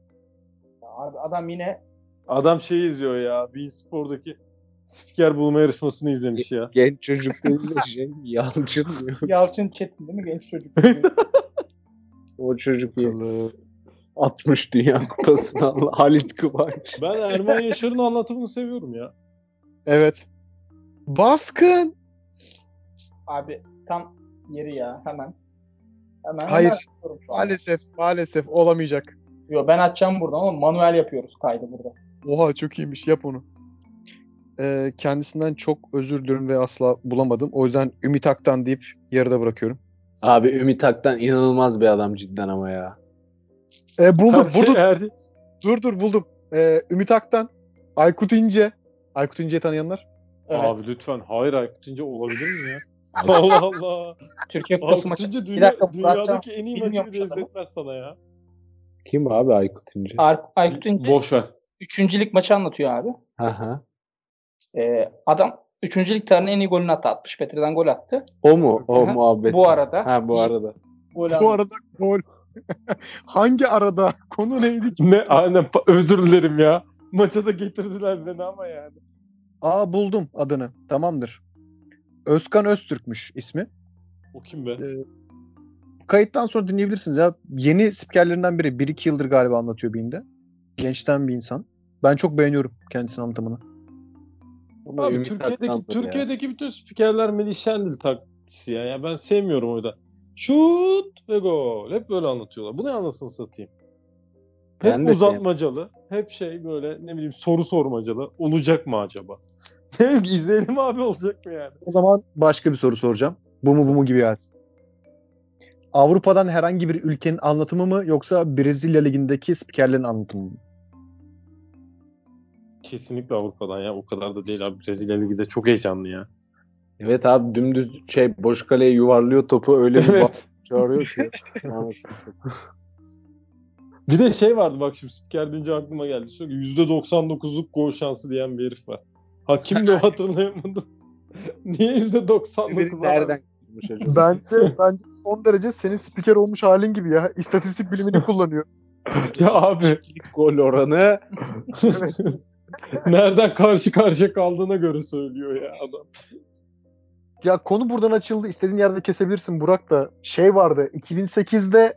Ya Abi adam yine Adam şey izliyor ya. Bein Spor'daki spiker bulma yarışmasını izlemiş ya. Genç çocuk değil de şey Yalçın. Yalçın Çetin değil mi genç çocuk? O çocuk iyi. 60 Dünya Kupası'nı aldı. Halit Kıvanç. Ben Erman Yaşar'ın anlatımını seviyorum ya. Evet. Baskın. Abi tam yeri ya hemen. Hemen Hayır. hemen. Maalesef maalesef olamayacak. Yo, ben açacağım buradan ama manuel yapıyoruz kaydı burada. Oha çok iyiymiş yap onu. Ee, kendisinden çok özür dilerim ve asla bulamadım. O yüzden Ümit Aktan deyip yarıda bırakıyorum. Abi Ümit Aktan inanılmaz bir adam cidden ama ya. Ee, buldum. Her şey buldum. erdi. Dur dur buldum. Ee, Ümit Aktan, Aykut İnce. Aykut İnce'yi tanıyanlar. Evet. Abi lütfen. Hayır Aykut İnce olabilir mi ya? Allah Allah. Türkiye Kupası Aykut maçı. İnce Bir dünya, dakika, dünyadaki en iyi maçı bile izletmez sana ya. Kim abi Aykut İnce? Ar- Aykut İnce Boş ver. üçüncülük maçı anlatıyor abi. Aha. Ee, adam üçüncülük tarihinin en iyi golünü attı. 60 metreden gol attı. O mu? O Aha. muhabbet. Bu arada. Ha bu arada. Gol Bu arada gol. Hangi arada? Konu neydi ki? Ne aynen özür dilerim ya. Maça da getirdiler beni ama yani. Aa buldum adını. Tamamdır. Özkan Öztürk'müş ismi. O kim be? Kayıttan sonra dinleyebilirsiniz ya. Yeni spikerlerinden biri. 1-2 yıldır galiba anlatıyor Beyinde. Gençten bir insan. Ben çok beğeniyorum kendisinin anlatımını. Ama Abi Türkiye'deki Aktan'dır ya. Türkiye'deki bütün spikerler Melih Şendil taklitçisi ya. ya. Ben sevmiyorum o yüzden. Şut ve gol. Hep böyle anlatıyorlar. Bu ne anasını satayım? Hep Ben uzatmacalı. Hep şey böyle ne bileyim soru sormacalı. Olacak mı acaba? Ne bileyim, izleyelim abi olacak mı yani? O zaman başka bir soru soracağım. Bu mu bu mu gibi gelsin. Avrupa'dan herhangi bir ülkenin anlatımı mı yoksa Brezilya ligindeki spikerlerin anlatımı mı? Kesinlikle Avrupa'dan ya. O kadar da değil abi. Brezilya Ligi de çok heyecanlı ya. Evet abi dümdüz şey boş kaleye yuvarlıyor topu öyle bir Evet. çağırıyor ki. Satayım. Bir de şey vardı bak şimdi spiker deyince aklıma geldi. Sürekli %99'luk gol şansı diyen bir herif var. Ha kimdi o hatırlayamadım. Niye %99 Nereden kurmuş acaba? Bence bence son derece senin spiker olmuş halin gibi ya. İstatistik bilimini kullanıyor. Ya abi gol oranı nereden karşı karşıya kaldığına göre söylüyor ya adam. Ya konu buradan açıldı. İstediğin yerde kesebilirsin Burak da. Şey vardı. 2008'de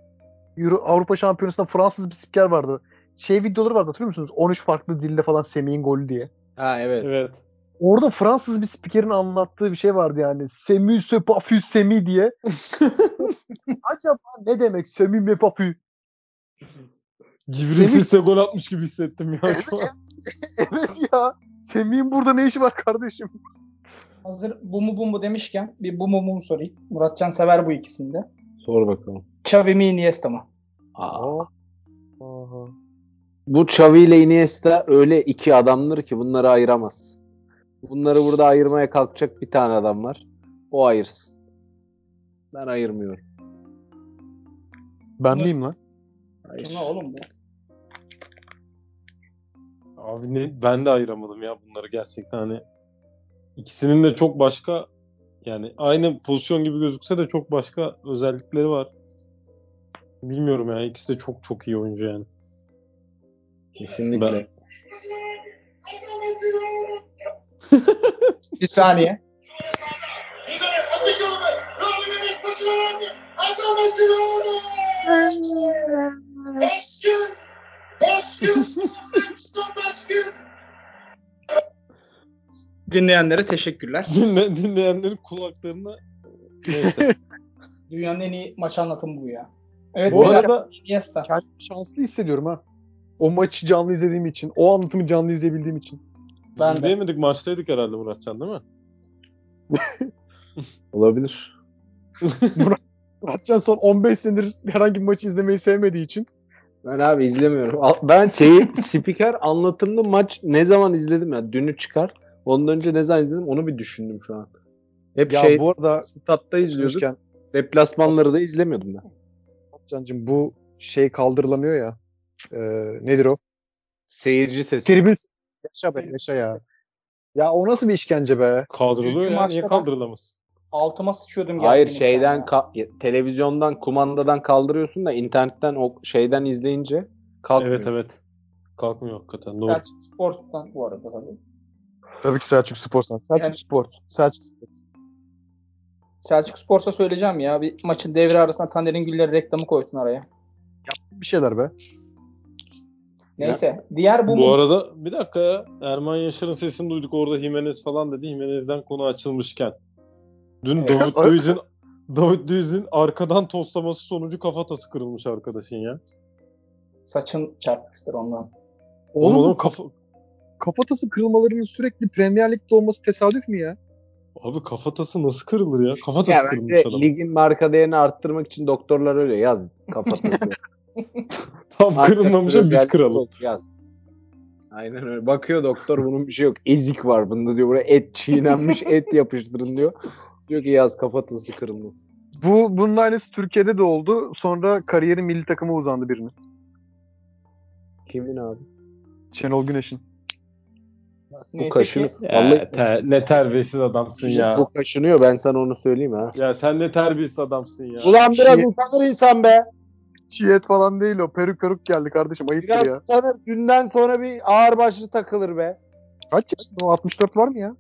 Euro, Avrupa Şampiyonası'nda Fransız bir spiker vardı. Şey videoları vardı hatırlıyor musunuz? 13 farklı dilde falan Semih'in golü diye. Ha evet. Evet. Orada Fransız bir spikerin anlattığı bir şey vardı yani. Semi se pafu semi diye. Acaba ne demek semi me pafu? Cibril Semih- Sisse gol atmış gibi hissettim ya an. evet ya. Semih'in burada ne işi var kardeşim? Hazır bu mu bu mu demişken bir bu mu mu sorayım. Muratcan sever bu ikisini de. Sor bakalım. Xavi mi Iniesta mı? Aa. Bu Xavi ile Iniesta öyle iki adamdır ki bunları ayıramaz. Bunları burada ayırmaya kalkacak bir tane adam var. O ayırsın. Ben ayırmıyorum. Ben miyim lan? Hayır. Ne oğlum bu? Abi ne, ben de ayıramadım ya bunları gerçekten hani. İkisinin de çok başka yani aynı pozisyon gibi gözükse de çok başka özellikleri var. Bilmiyorum ya ikisi de çok çok iyi oyuncu yani. Kesinlikle. Bir saniye. Dinleyenlere teşekkürler. Dinle, dinleyenlerin kulaklarına neyse. Dünyanın en iyi maç anlatımı bu ya. Evet, Bu arada Iniesta. Kendimi şanslı hissediyorum ha. O maçı canlı izlediğim için, o anlatımı canlı izleyebildiğim için. biz Ben de. izleyemedik maçtaydık herhalde Muratcan değil mi? Olabilir. Muratcan son 15 senedir herhangi bir maçı izlemeyi sevmediği için Ben abi izlemiyorum. Ben şeyi spiker anlatımlı maç ne zaman izledim ya? Dünü çıkar. Ondan önce ne zaman izledim onu bir düşündüm şu an. Hep ya şey bu arada statta izliyorduk. Deplasmanları da izlemiyordum ben. Muratcan'cığım bu şey kaldırılamıyor ya. Ee, nedir o? Seyirci sesi. Tribün yaşa be yaşa ya. Ya o nasıl bir işkence be? Kaldırılıyor ya. Niye kaldırılamaz? Altıma sıçıyordum. Hayır şeyden ya. ka- televizyondan kumandadan kaldırıyorsun da internetten o şeyden izleyince kalkmıyor. Evet evet. Kalkmıyor hakikaten. Doğru. Selçuk Spor'tan bu arada tabii. Tabii ki Selçuk Spor'san. Selçuk Yani- Spor. Selçuk Spor. Selçuk Spor'sa söyleyeceğim ya. Bir maçın devre arasında Taner'in Gülleri reklamı koysun araya. Bir şeyler be. Neyse. Diğer bu, Bu arada bir dakika ya. Erman Yaşar'ın sesini duyduk orada Jimenez falan dedi. Jimenez'den konu açılmışken. Dün. David Luiz'in David Luiz'in arkadan toslaması sonucu kafatası kırılmış arkadaşın ya. Saçın çarpmıştır ondan. Oğlum Oğlum kafa... kafatası kırılmalarının sürekli Premier Lig'de olması tesadüf mü ya? Abi kafatası nasıl kırılır ya? Kafatası Ya kırılmış bence adam. ligin marka değerini arttırmak için doktorlar öyle yaz kafatası. Tam kırılmamışa biz kıralım. Yaz. Aynen öyle. Bakıyor doktor bunun bir şey yok. Ezik var bunda diyor. Buraya et çiğnenmiş et yapıştırın diyor. Diyor ki yaz kafatası kırılmasın. Bu bunun aynısı Türkiye'de de oldu. Sonra kariyeri milli takıma uzandı birinin. Kimin abi? Şenol Güneş'in. Neyse kaşını- ki Ya, te- ne terbiyesiz adamsın ya. Bu kaşınıyor ben sana onu söyleyeyim ha. Ya sen ne terbiyesiz adamsın ya. Ulan biraz Şey- utanır insan be. Çiğet falan değil o. Peruk peruk geldi kardeşim. Ayıptır Biraz ya. utanır. Dünden sonra bir ağır başlı takılır be. Kaç yaşında o? 64 var mı ya?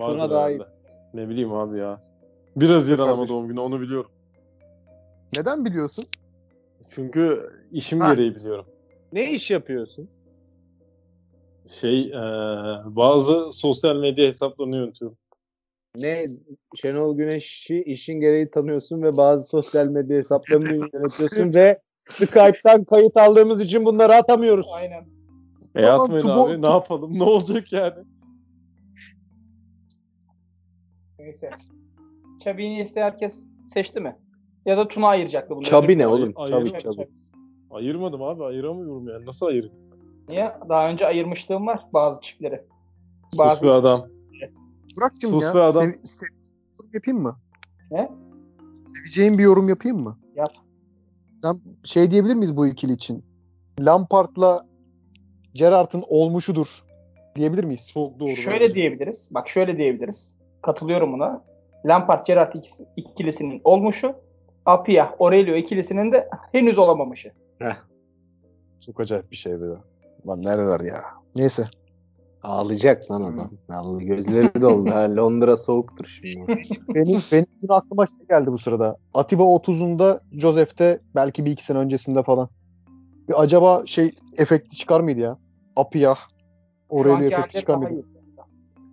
Vardır Buna daha herhalde. Ne bileyim abi ya. Bir Haziran ama doğum günü onu biliyorum. Neden biliyorsun? Çünkü işim Ha. gereği biliyorum. Ne iş yapıyorsun? Şey eee, bazı sosyal medya hesaplarını yönetiyorum. Ne Şenol Güneş'i işin gereği tanıyorsun ve bazı sosyal medya hesaplarını yönetiyorsun ve Skype'tan kayıt aldığımız için bunları atamıyoruz. aynen. E Tamam, atmayın abi ne yapalım ne olacak yani. Neyse. İse herkes seçti mi? Ya da Tuna ayıracaktı bunu. Çabi ne oğlum? Çabi çabi. Ayırmadım abi ayıramıyorum yani nasıl ayırayım? Niye? Daha önce ayırmışlığım var bazı çiftleri. Sus Bazı be adam. Burak'cığım Sus ya. be adam. sev- sev- yorum yapayım mı? Ne? Seveceğin bir yorum yapayım mı? Yap. Sen şey diyebilir miyiz bu ikili için? Lampard'la Gerrard'ın olmuşudur diyebilir miyiz? Çok doğru. şöyle bence. diyebiliriz. Bak şöyle diyebiliriz. Katılıyorum buna. Lampard Gerrard ikilisinin olmuşu. Apia Aurelio ikilisinin de henüz olamamışı. Çok acayip bir şey be. Lan nereler ya? Neyse. Ağlayacak lan adam. Vallahi gözleri doldu. Ha, Londra soğuktur şimdi. Benim, benim dün aklıma şey geldi bu sırada. Atiba 30'unda Joseph'te belki bir iki sene öncesinde falan. Bir acaba şey efekti çıkar mıydı ya? Apia. Aurelio efekti çıkar mıydı?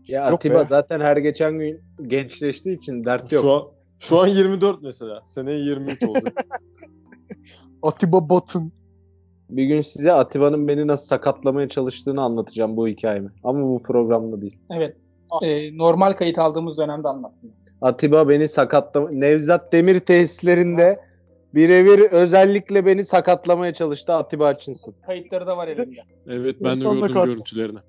Ya Yok Atiba be. zaten her geçen gün gençleştiği için dert yok. Şu an, şu an 24 mesela. Seneye 23 olacak. Atiba Batın. Bir gün size Atiba'nın beni nasıl sakatlamaya çalıştığını anlatacağım bu hikayemi. Ama bu programda değil. Evet. Ee, normal kayıt aldığımız dönemde anlattım. Atiba beni sakatlama... Nevzat Demir tesislerinde birebir özellikle beni sakatlamaya çalıştı Atiba Hutchinson. Kayıtları da var elimde. evet ben de İnsanla gördüm karşı- görüntülerini.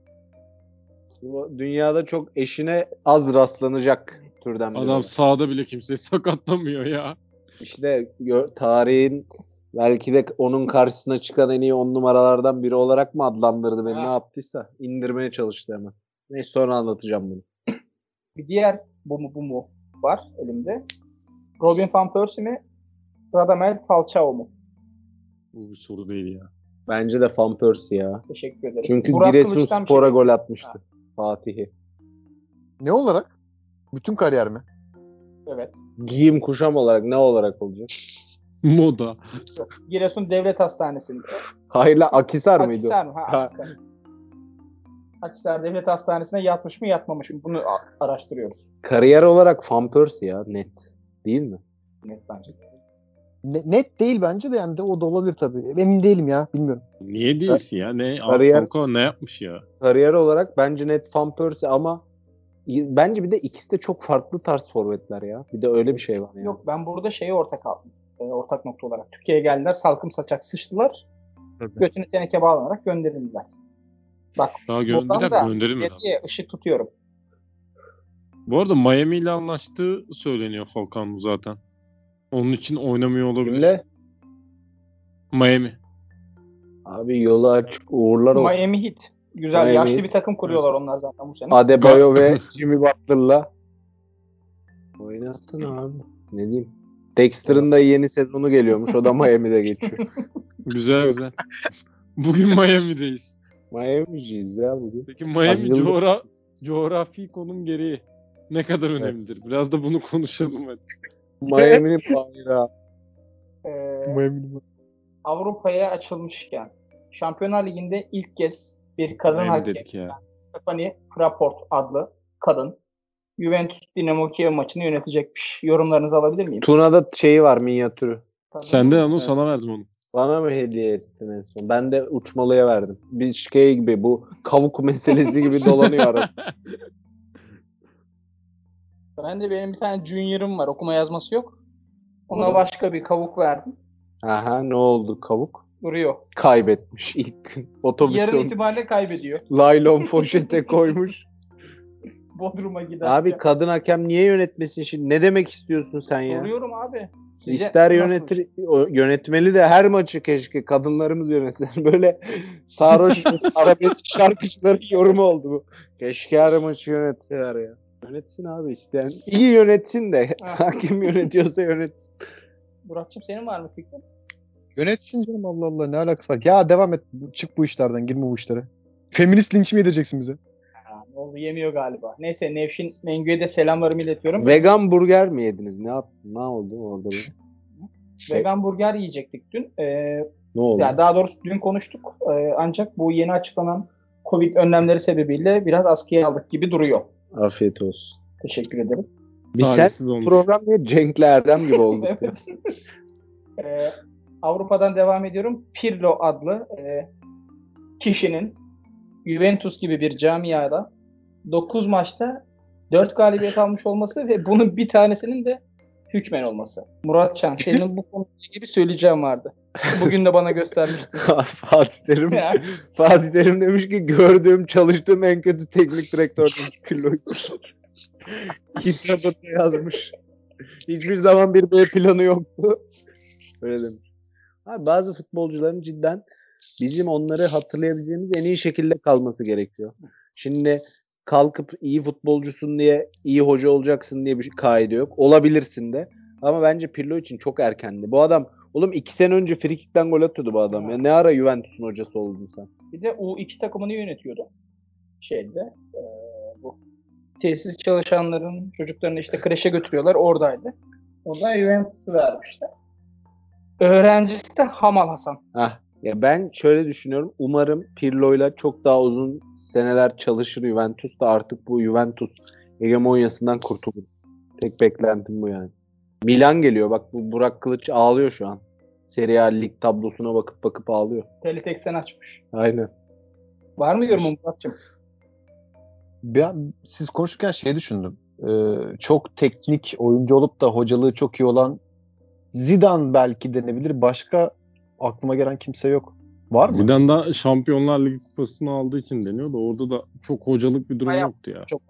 Bu dünyada çok eşine az rastlanacak türden biri. Adam sağda bile kimseyi sakatlamıyor ya. İşte tarihin belki de onun karşısına çıkan en iyi on numaralardan biri olarak mı adlandırdı beni Ha. ne yaptıysa indirmeye çalıştı hemen. Neyse sonra anlatacağım bunu. Bir diğer bu mu bu mu var elimde. Robin van Persie mi? Radamel Falcao mu? Bu bir soru değil ya. Bence de Van Persie ya. Teşekkür ederim. Çünkü Burak Giresun Kılıç'tan bir Spor'a şey- gol atmıştı. Fatih'i. Ne olarak? Bütün kariyer mi? Evet. Giyim kuşam olarak ne olarak olacak? Moda. Giresun Devlet Hastanesi'nde. Hayla Akisar mıydı? o? Akisar mı? Ha. Akisar. Akisar Devlet Hastanesi'ne yatmış mı yatmamış mı? Bunu araştırıyoruz. Kariyer olarak Van Persie ya net. Değil mi? Net bence. Net değil bence de yani de o da olabilir tabii. Emin değilim ya. Bilmiyorum. Niye değilsin ya? Ne? Kariyer- Falcao ne yapmış ya? Kariyer olarak bence net Van Persie ama bence bir de ikisi de çok farklı tarz forvetler ya. Bir de öyle bir şey var yani. Yok ben burada şeyi ortak aldım. E, ortak nokta olarak. Türkiye'ye geldiler salkım saçak sıçtılar. Tabii. Götünü teneke bağlanarak gönderildiler. Bak Daha gö bir dakika da gönderilmedi. ışık tutuyorum. Bu arada Miami ile anlaştığı söyleniyor Falcao zaten. Onun için oynamıyor olabilir. Kimle? Miami. Abi yolu açık uğurlar olsun. Miami Heat. Güzel Miami yaşlı bir takım kuruyorlar onlar zaten bu sene. Adebayo ve Jimmy Butler'la oynasın abi. Ne diyeyim? Dexter'ın da yeni sezonu geliyormuş. O da Miami'de geçiyor. Güzel güzel. Bugün Miami'deyiz. Miami'ciyiz ya bugün. Peki Miami Hazırlık- coğra coğrafi konum gereği ne kadar önemlidir? Biraz da bunu konuşalım hadi. Miami'nin bayrağı. Ee, Avrupa'ya açılmışken Şampiyonlar Ligi'nde ilk kez bir kadın Miami hakem dedik ya. Stephanie Frapport adlı kadın Juventus Dinamo Kiev maçını yönetecekmiş. Yorumlarınızı alabilir miyim? Tuna'da şeyi var minyatürü. Tabii. Sende onu Evet. sana verdim onu. Bana mı hediye ettin en son? Ben de uçmalıya verdim. Bir şey gibi bu kavuk meselesi gibi dolanıyor arada. Ben de benim bir tane junior'ım var. Okuma yazması yok. Ona Olur. başka bir kavuk verdim. Aha ne oldu kavuk? Duruyor. Kaybetmiş ilk gün. Otobüste Yarın onu itibariyle kaybediyor. laylon poşete koymuş. Bodrum'a gider. Abi kadın hakem niye yönetmesin şimdi? Ne demek istiyorsun sen ya? Soruyorum abi. Sizce İster nasıl? yönetir, o- yönetmeli de her maçı keşke kadınlarımız yönetsen. Böyle sarhoş arabesk şarkıcıların yorumu oldu bu. Keşke her maçı yönetseler ya. Yönetsin abi isteyen. İyi yönetsin de. Ha. Hakim yönetiyorsa yönetsin. Burak'cığım senin var mı fikrin? Yönetsin canım Allah Allah ne alakası var. Ya devam et. Çık bu işlerden. Girme bu işlere. Feminist linç mi yedireceksin bize? Ha, ne oldu yemiyor galiba. Neyse Nevşin Mengü'ye de selamlarımı iletiyorum. Vegan burger mi yediniz? Ne yaptın? Ne oldu orada? bir? Vegan burger yiyecektik dün. Ee, Ne oldu? ya daha doğrusu dün konuştuk. Ee, ancak bu yeni açıklanan Covid önlemleri sebebiyle biraz askıya aldık gibi duruyor. Afiyet olsun. Teşekkür ederim. Biz sen olmuş. program diye Cenk'le Erdem gibi olduk. Ee, Avrupa'dan devam ediyorum. Pirlo adlı e, kişinin Juventus gibi bir camiada 9 maçta 4 galibiyet almış olması ve bunun bir tanesinin de hükmen olması. Murat Çan, senin bu konuyla ilgili söyleyeceğim vardı. Bugün de bana göstermiştin. Fatih Terim. Fatih Terim demiş ki gördüğüm çalıştığım en kötü teknik direktör. Kitabında yazmış. Hiçbir zaman bir B planı yoktu. Öyle demiş. Abi bazı futbolcuların cidden bizim onları hatırlayabileceğimiz en iyi şekilde kalması gerekiyor. Şimdi kalkıp iyi futbolcusun diye iyi hoca olacaksın diye bir şey- kaide yok. Olabilirsin de. Ama bence Pirlo için çok erkendi. Bu adam oğlum iki sene önce frikikten gol atıyordu bu adam. Ya ne ara Juventus'un hocası oldun sen? Bir de U2 takımını yönetiyordu. Şeyde e, bu tesis çalışanların çocuklarını işte kreşe götürüyorlar oradaydı. Oradan Juventus'u vermişler. Öğrencisi de Hamal Hasan. Hah. Ya ben şöyle düşünüyorum. Umarım Pirlo'yla çok daha uzun seneler çalışır Juventus da artık bu Juventus hegemonyasından kurtulur. Tek beklentim bu yani. Milan geliyor. Bak bu Burak Kılıç ağlıyor şu an. Serie A lig tablosuna bakıp bakıp ağlıyor. Teleteksten açmış. Aynen. Var mı yorumun Murat'cığım? Ben siz konuşurken şey düşündüm. Ee, çok teknik oyuncu olup da hocalığı çok iyi olan Zidane belki denebilir. Başka aklıma gelen kimse yok. Var mı? Zidane da Şampiyonlar Ligi kupasını aldığı için deniyor da orada da çok hocalık bir durum Bayağı- yoktu ya. Çok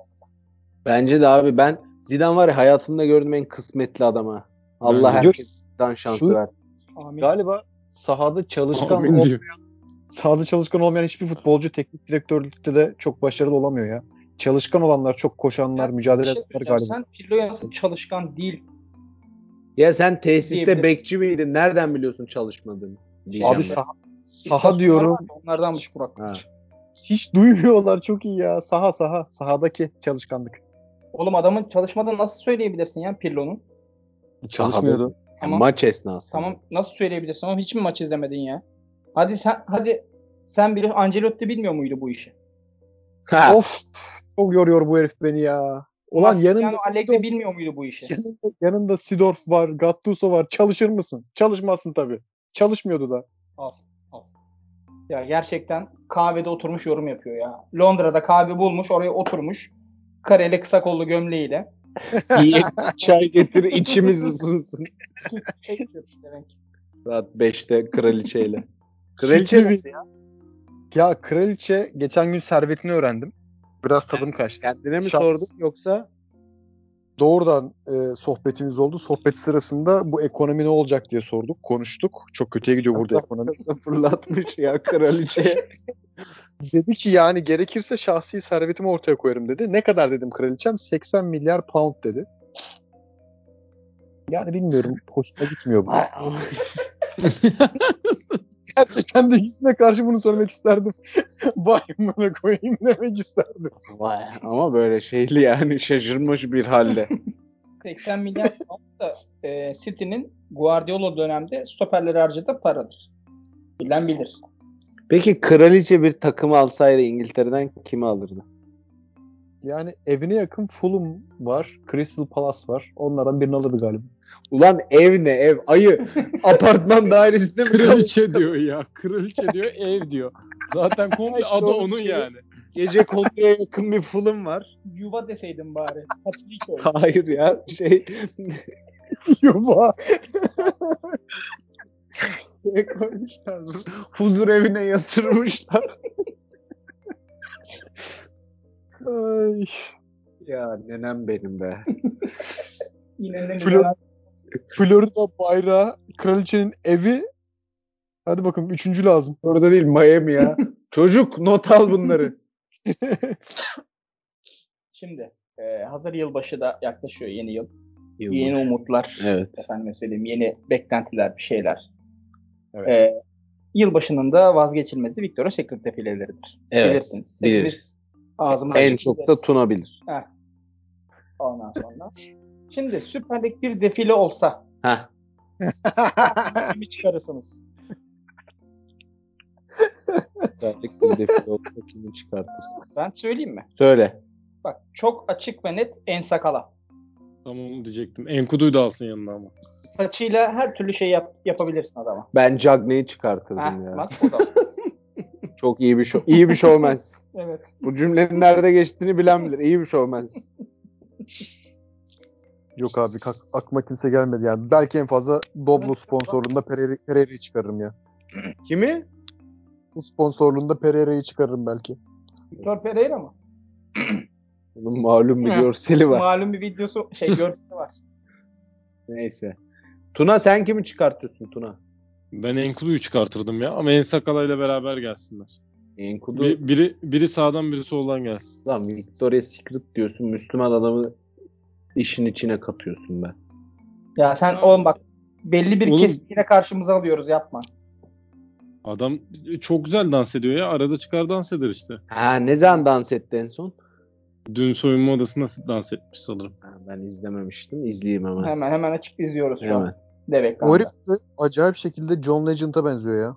Bence de abi ben Zidane var ya hayatımda gördüğüm en kısmetli adama. Allah Bence- herkesten şansı Şu- versin. Amin. Galiba sahada çalışkan Amin olmayan, diyor. sahada çalışkan olmayan hiçbir futbolcu teknik direktörlükte de çok başarılı olamıyor ya. Çalışkan olanlar, çok koşanlar, Ya, mücadele şey edenler söyleyeceğim. galiba. Sen Pirlo'ya nasıl çalışkan değil? Ya sen tesiste bekçi miydin? Nereden biliyorsun çalışmadığını? Diyeceğim Abi ben. saha, saha diyorum. var ya, Onlardanmış Burak. Ha. Hiç duymuyorlar çok iyi ya. Saha saha. Sahadaki çalışkanlık. Oğlum adamın çalışmadığını nasıl söyleyebilirsin ya Pirlo'nun? Çalışmıyordu. Tamam. Maç esnasında. Tamam nasıl söyleyebilirsin ama hiç mi maç izlemedin ya? Hadi sen hadi sen biliyorsun Ancelotti bilmiyor muydu bu işi? Ha. Of çok yoruyor bu herif beni ya. Ulan Massimiliano yanında Allegri Sidorf- bilmiyor muydu bu işi? yanında, yanında Sidorf var, Gattuso var. Çalışır mısın? Çalışmazsın tabii. Çalışmıyordu da. Al, al. Ya gerçekten kahvede oturmuş yorum yapıyor ya. Londra'da kahve bulmuş, oraya oturmuş. Kareli kısa kollu gömleğiyle. İyi çay getir içimiz ısınsın. Saat 5'te kraliçeyle. Kraliçe nasıl ya? Ya kraliçe geçen gün servetini öğrendim. Biraz tadım kaçtı. Kendine mi Şans. sordun yoksa? Doğrudan e, sohbetimiz oldu. Sohbet sırasında bu ekonomi ne olacak diye sorduk. Konuştuk. Çok kötüye gidiyor burada ekonomi. fırlatmış ya kraliçeye. Dedi ki yani gerekirse şahsi servetimi ortaya koyarım dedi. Ne kadar dedim kraliçem? 80 milyar pound dedi. Yani bilmiyorum. Hoşuma gitmiyor bu. Gerçekten de yüzüne karşı bunu söylemek isterdim. Vay bana koyayım demek isterdim. Vay ama böyle şeyli yani şaşırmış bir halde. 80 milyar pound da e, City'nin Guardiola dönemde stoperleri harcadığı paradır. Bilen bilir. Peki kraliçe bir takım alsaydı İngiltere'den kimi alırdı? Yani evine yakın Fulham var. Crystal Palace var. Onlardan birini alırdı galiba. Ulan ev ne ev? Ayı apartman dairesinde mi? Kraliçe diyor ya. Kraliçe diyor ev diyor. Zaten komple İşte adı onun şey. yani. Gece konduya yakın bir fulum var. Yuva deseydin bari. Hayır ya şey Yuva. Şey koymuşlar. Huzur evine yatırmışlar. Ay. Ya nenem benim be. Yine ne Flor- Florida bayrağı, kraliçenin evi. Hadi bakalım üçüncü lazım. Orada değil Miami ya. Çocuk not al bunları. Şimdi e, hazır yılbaşı da yaklaşıyor yeni yıl. Yılbaşı. Yeni umutlar. Evet. Efendim söyleyeyim yeni beklentiler bir şeyler. Evet. E, yılbaşının da vazgeçilmezi Victoria's Secret defileleridir. Evet, Bilirsiniz. biliriz. Ağzımızı En çok da. Tuna bilir. Ondan sonra. Şimdi Süper Lig bir defile olsa Heh. kimi çıkarırsınız? Verdik bir defile olsa kimi çıkartırsın? Ben söyleyeyim mi? Söyle. Bak çok açık ve net En Sakala. Tamam onu diyecektim. Enkudu'yu da alsın yanına ama. Saçıyla her türlü şey yap- yapabilirsin adama. Ben Cagney'i çıkartırdım Heh, ya. bak o da. Çok iyi bir show. İyi bir showman. evet. Bu cümlenin nerede geçtiğini bilen bilir. İyi bir showman. Yok abi ak- aklıma kimse gelmedi yani. Belki en fazla Doblo sponsorluğunda Pereira, Pereira'yı çıkarırım ya. Kimi? Bu sponsorluğunda Pereira'yı çıkarırım belki. Victor Pereira mı? Bunun malum bir görseli var. Malum bir videosu şey görseli var. Neyse. Tuna sen kimi çıkartıyorsun Tuna? Ben Enkudu'yu çıkartırdım ya ama Ensakala ile beraber gelsinler. Enkudu. Bir- biri biri sağdan biri soldan gelsin. Lan Victoria's Secret diyorsun. Müslüman adamı işin içine katıyorsun be. Ya sen oğlum bak belli bir Oğlum- kesim yine karşımıza alıyoruz yapma. Adam çok güzel dans ediyor ya. Arada çıkar dans eder işte. Ha ne zaman dans etti en son? Dün soyunma odasında dans etmiş sanırım. Ben izlememiştim. İzleyeyim hemen. Hemen hemen açıp izliyoruz şu an. Hemen. Dev O ekranda. herif de acayip şekilde John Legend'a benziyor ya.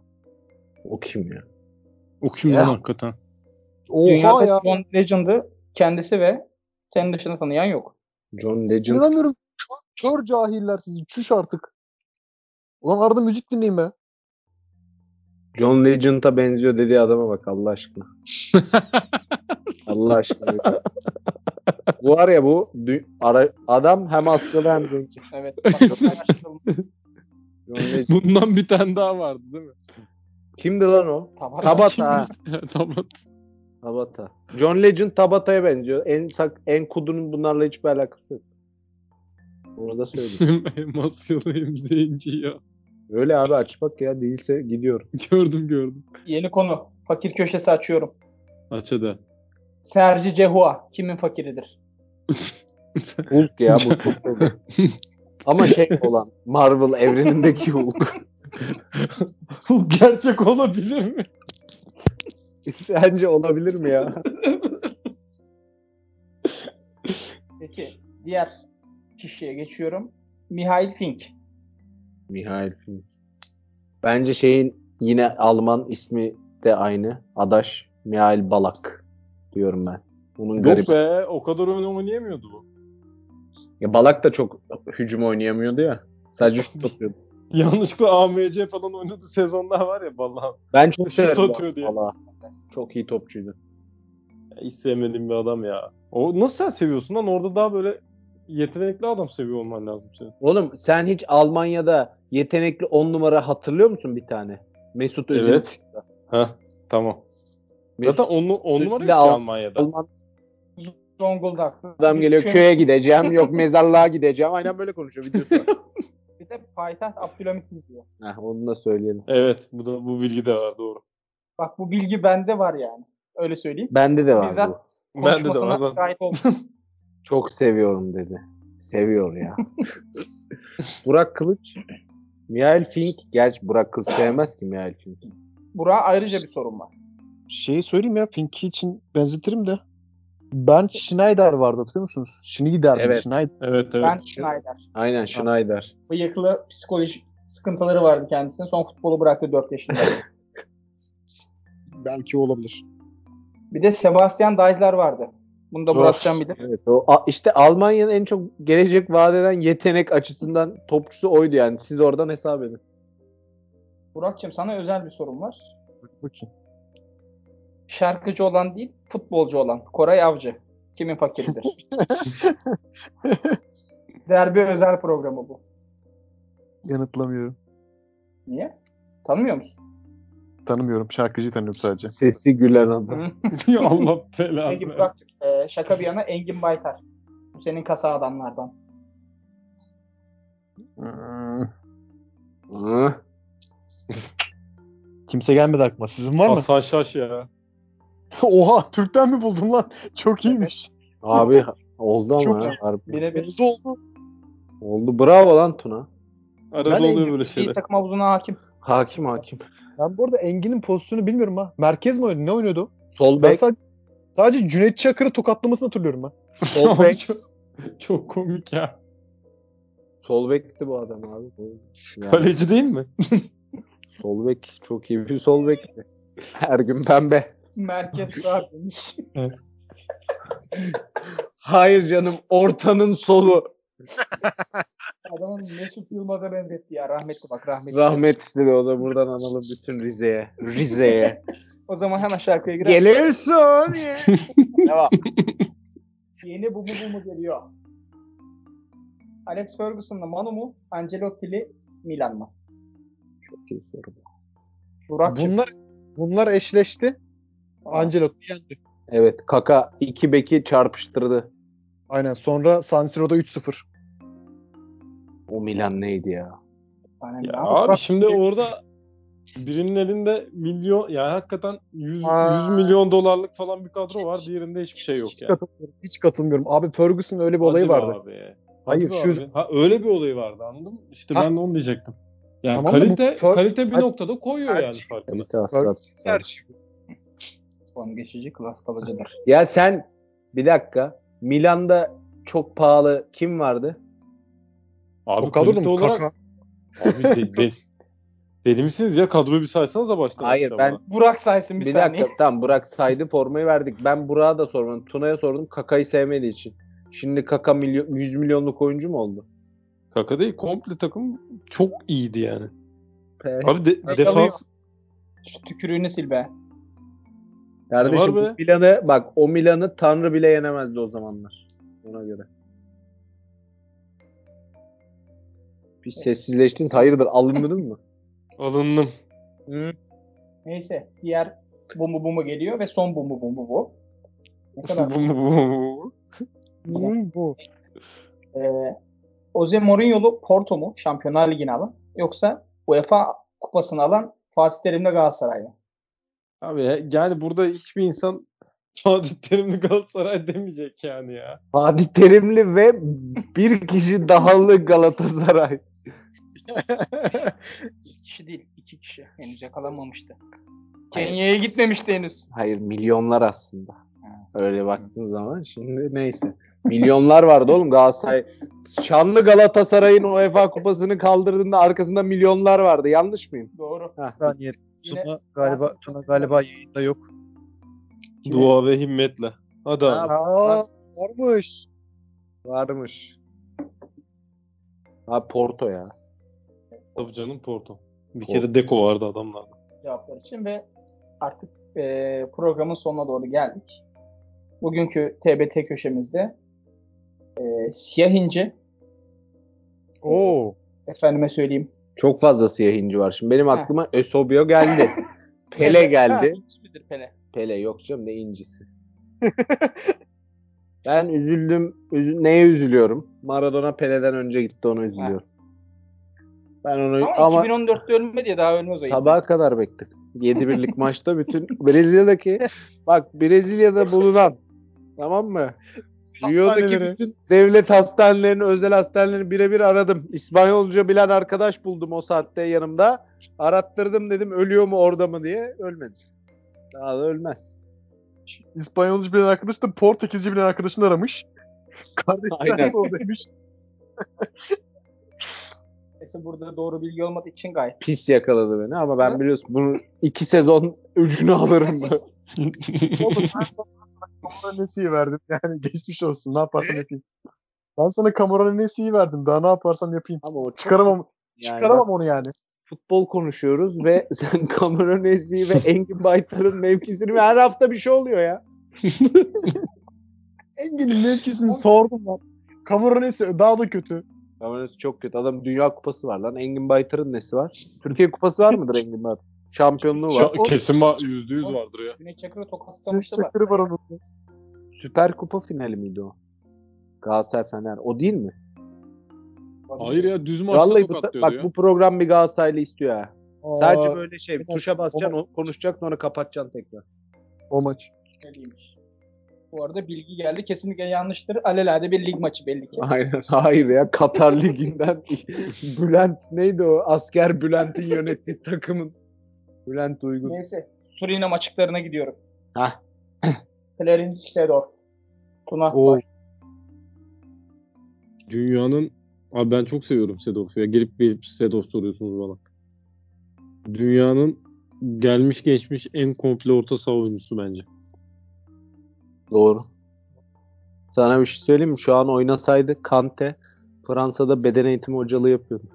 O kim ya? O kim Ya. lan hakikaten? Oha Dünyada ya. John Legend'ı kendisi ve senin dışında tanıyan yok. John Legend. İnanamıyorum. Kör, kör cahiller sizi. Çüş artık. Ulan arada müzik dinleyin be. John Legend'a benziyor dediği adama bak Allah aşkına. Allah aşkına. bu var ya bu dü- ara- adam hem Asyalı hem zengin. Evet. Bundan bir tane daha vardı değil mi? Kimdi lan o? Tabata. Tabata. Tabata. John Legend Tabata'ya benziyor. En sak en kudunun bunlarla hiçbir alakası yok. Onu da söyleyeyim. hem Asyalı hem zenci ya. Öyle abi aç bak ya değilse gidiyorum. Gördüm gördüm. Yeni konu. Fakir köşesi açıyorum. Aç hadi. Sergi Cehua kimin fakiridir? Hulk ya bu. Ama şey olan Marvel evrenindeki Hulk. Bu gerçek olabilir mi? Sence olabilir mi ya? Peki diğer kişiye geçiyorum. Mihail Fink. Mihail Fink. Bence şeyin yine Alman ismi de aynı. Adaş Mihail Balak diyorum ben. Bunun Yok garip. be o kadar oyun oynayamıyordu bu. Ya Balak da çok hücum oynayamıyordu ya. Sadece şut atıyordu. Yanlışlıkla AMC falan oynadı sezonlar var ya vallahi. Ben çok Şut severim atıyor diye. Balak'ı. Çok iyi topçuydu. Hiç sevmediğim bir adam ya. O nasıl sen seviyorsun lan? Orada daha böyle yetenekli adam seviyor olman lazım senin. Oğlum sen hiç Almanya'da yetenekli 10 numara hatırlıyor musun bir tane? Mesut Özil. Evet. Heh, tamam. Zaten on, on numara yok Almanya'da. Alman Zonguldak. adam geliyor Şu- köye gideceğim yok mezarlığa gideceğim. Aynen böyle konuşuyor videosu. Bir de payitaht Abdülhamit izliyor. Heh, onu da söyleyelim. Evet bu da bu bilgi de var doğru. Bak bu bilgi bende var yani. Öyle söyleyeyim. Bende de var Bizzat- bu. Bende de var. Şahit oldum. Çok seviyorum dedi. Seviyor ya. Burak Kılıç. Mihail Fink. Gerçi Burak Kılıç sevmez ki Mihail Fink. Burak'a ayrıca bir sorun var. Şeyi söyleyeyim ya Finki için benzetirim de. Ben Schneider vardı hatırlıyor musunuz? Schneider mi? Evet. Schneider. Evet evet. Ben Schneider. Aynen Schneider. Bıyıklı psikolojik sıkıntıları vardı kendisine. Son futbolu bıraktı 4 yaşında. Belki olabilir. bir de Sebastian Daisler vardı. Bunu da. Burakcan bilir. Evet o a- işte Almanya'nın en çok gelecek vaat eden yetenek açısından topçusu oydu yani. Siz oradan hesap edin. Burak'cığım sana özel bir sorum var. Bakayım. Şarkıcı olan değil, futbolcu olan. Koray Avcı. Kimin fakiridir? Derbi özel programı bu. Yanıtlamıyorum. Niye? Tanımıyor musun? Tanımıyorum. Şarkıcıyı tanıyorum sadece. Sesi gülen adam. Allah belanı. Peki. Burak'cığım e, şaka bir yana Engin Baytar. Bu senin kasa adamlardan. Hmm. Hı. Kimse gelmedi aklıma. Sizin var mı? Hasan Şaş ya. Oha Türk'ten mi buldun lan? Çok iyiymiş. Abi oldu ama. Çok ha, harbi. Birebir Oldu oldu. Oldu. Bravo lan Tuna. Arada Ben oluyor böyle iyi şeyler. takım havuzuna hakim. Hakim hakim. Ben bu arada Engin'in pozisyonu bilmiyorum ha. Merkez mi oynadı? Ne oynuyordu? Sol Ben bek. sadece, sadece Cüneyt Çakır'ı tokatlamasını hatırlıyorum ben. Sol bek. çok, çok komik ya. Sol bekti bu adam abi. Yani Kaleci değil mi? sol bek çok iyi bir sol bekti. Her gün pembe. Merkez sağ demiş. Hayır canım ortanın solu. Adamın Mesut Yılmaz'a benzetti ya. Rahmetli bak rahmetli. Rahmet istedi o da buradan analım bütün Rize'ye. Rize'ye. O zaman hemen şarkıya girer. Gelirsin. Devam. Yeni bu mu bu mu geliyor. Alex Ferguson'la Manu mu? Ancelotti'li Milan mı? Çok iyi soru. Burak'cığım. Bunlar bunlar eşleşti. Ancelotti yendi. Evet Kaka iki beki çarpıştırdı. Aynen. Sonra San Siro'da 3-0. O Milan neydi ya? Aynen. Ya abi şimdi orada birinin elinde milyon yani hakikaten 100, Aa. 100 milyon dolarlık falan bir kadro var. Diğerinde hiçbir şey yok Hiç yani. katılmıyorum. Hiç katılmıyorum. Abi Ferguson'ın öyle bir olayı Hadi be vardı. Abi. Hayır, Hadi şu- be abi. Ha, öyle bir olayı vardı anladın mı? İşte Ha. ben de onu diyecektim. Yani Tamam da bu kalite kalite bir noktada koyuyor yani Tercih- farkını. Kalite. Puan geçici klas kalıcıdır. Ya sen bir dakika Milan'da çok pahalı kim vardı? Abi O kadro mu? olarak Kaka. abi de, de, deli misiniz ya kadroyu bir saysanıza baştan. Hayır, ben- bana. Burak saysın bir, Bir, saniye. dakika tamam Burak saydı formayı verdik. Ben Burak'a da sormadım. Tuna'ya sordum. Kaka'yı sevmediği için. Şimdi Kaka milyon, 100 milyonluk oyuncu mu oldu? Kaka değil komple takım çok iyiydi yani. Pe- Abi de- defans Şu tükürüğünü sil be. Kardeşim var be? bu Milan'ı bak o Milan'ı Tanrı bile yenemezdi o zamanlar. Ona göre. Bir sessizleştiniz. Hayırdır alındınız mı? alındım. Neyse. Diğer bu mu bu mu geliyor ve son bu mu bu. Ne kadar? Bu mu bu bu. Ee, Jose Mourinho'lu Porto mu Şampiyonlar Ligi'ni alan yoksa UEFA kupasını alan Fatih Terim'le Galatasaray mı? Abi ya- yani burada hiçbir insan Fatih Terimli Galatasaray demeyecek yani ya. Fatih Terimli ve bir kişi dahalı Galatasaray. İki kişi değil, iki kişi. Henüz yakalanmamıştı. Kenya'ya gitmemişti henüz. Hayır milyonlar aslında. Öyle baktığın zaman şimdi neyse. Milyonlar vardı oğlum Galatasaray. Şanlı Galatasaray'ın UEFA kupasını kaldırdığında arkasında milyonlar vardı. Yanlış mıyım? Doğru. Heh. Saniye. Yine- Tuna galiba Tuna galiba yayında yok. Dua ve himmetle. Hadi abi. Aa, varmış. Varmış. Ha Porto ya. Tabii canım Porto. Bir kere Deko vardı adamlarda. cevaplar için ve artık e, programın sonuna doğru geldik. Bugünkü TBT köşemizde e, siyah ince, Oo. efendime söyleyeyim. Çok fazla siyah inci var. Şimdi benim aklıma Eusebio geldi. Pele geldi. Midir Pele? Pele yok canım ne incisi. ben üzüldüm. Üzü- neye üzülüyorum? Maradona Pele'den önce gitti ona üzülüyorum. Ben onu Ama, ama, 2014'te ölmedi ya daha ölmez o. sabaha kadar bekledim. 7 birlik maçta bütün Brezilya'daki bak Brezilya'da bulunan tamam mı? Rio'daki bütün devlet hastanelerini, özel hastanelerini birebir aradım. İspanyolca bilen arkadaş buldum o saatte yanımda. Arattırdım dedim ölüyor mu orada mı diye. Ölmedi. Daha da ölmez. İspanyolca bilen arkadaş da Portekizce bilen arkadaşını aramış. Kardeşler Aynen. o demiş. Neyse burada doğru bilgi olmadığı için gayet. Pis yakaladı beni ama ben biliyorsun bunu iki sezon öcünü alırım. Oğlum ben sana Nesi'yi verdim. Yani geçmiş olsun. Ne yaparsam yapayım. Ben sana Cameron Nesi'yi verdim. Daha ne yaparsam yapayım. ama o Çıkaramam, yani çıkaramam onu yani. futbol konuşuyoruz ve sen Cameron Ezi'yi ve Engin Baytar'ın mevkisini her hafta bir şey oluyor ya. Engin'in mevkisini sordum lan. Cameron Nesi daha da kötü. Cameron Ezi çok kötü. Adam dünya kupası var lan. Engin Baytar'ın nesi var? Türkiye kupası var mıdır Engin Baytar? Şampiyonluğu var. Şa- Kesin va- yüzde yüz vardır ya. Güney Çakır'ı tokatlamıştı da. çakırı var onun. Süper Kupa finali miydi o? Galatasaray Fener. O değil mi? Hayır ya düz maçta Vallahi bu, tokatlıyordu bak ya. bu program bir Galatasaraylı istiyor ha. Sadece Aa, böyle şey bir tuşa basacaksın, o- o- konuşacaksın sonra kapatacaksın tekrar. O maç. Öyleymiş. Bu arada bilgi geldi. Kesinlikle yanlıştır. Alelade bir lig maçı belli ki. Aynen. Hayır ya Katar Ligi'nden Bülent neydi o? Asker Bülent'in yönettiği takımın. Bülent Uygun. Neyse. Surinam açıklarına gidiyorum. Hah. Clarence Seedorf. Tuna var. Dünyanın abi ben çok seviyorum Sedorf'u ya. Gelip gelip Sedorf soruyorsunuz bana. Dünyanın gelmiş geçmiş en komple orta saha oyuncusu bence. Doğru. Sana bir şey söyleyeyim mi? Şu an oynasaydı Kante Fransa'da beden eğitimi hocalığı yapıyordu.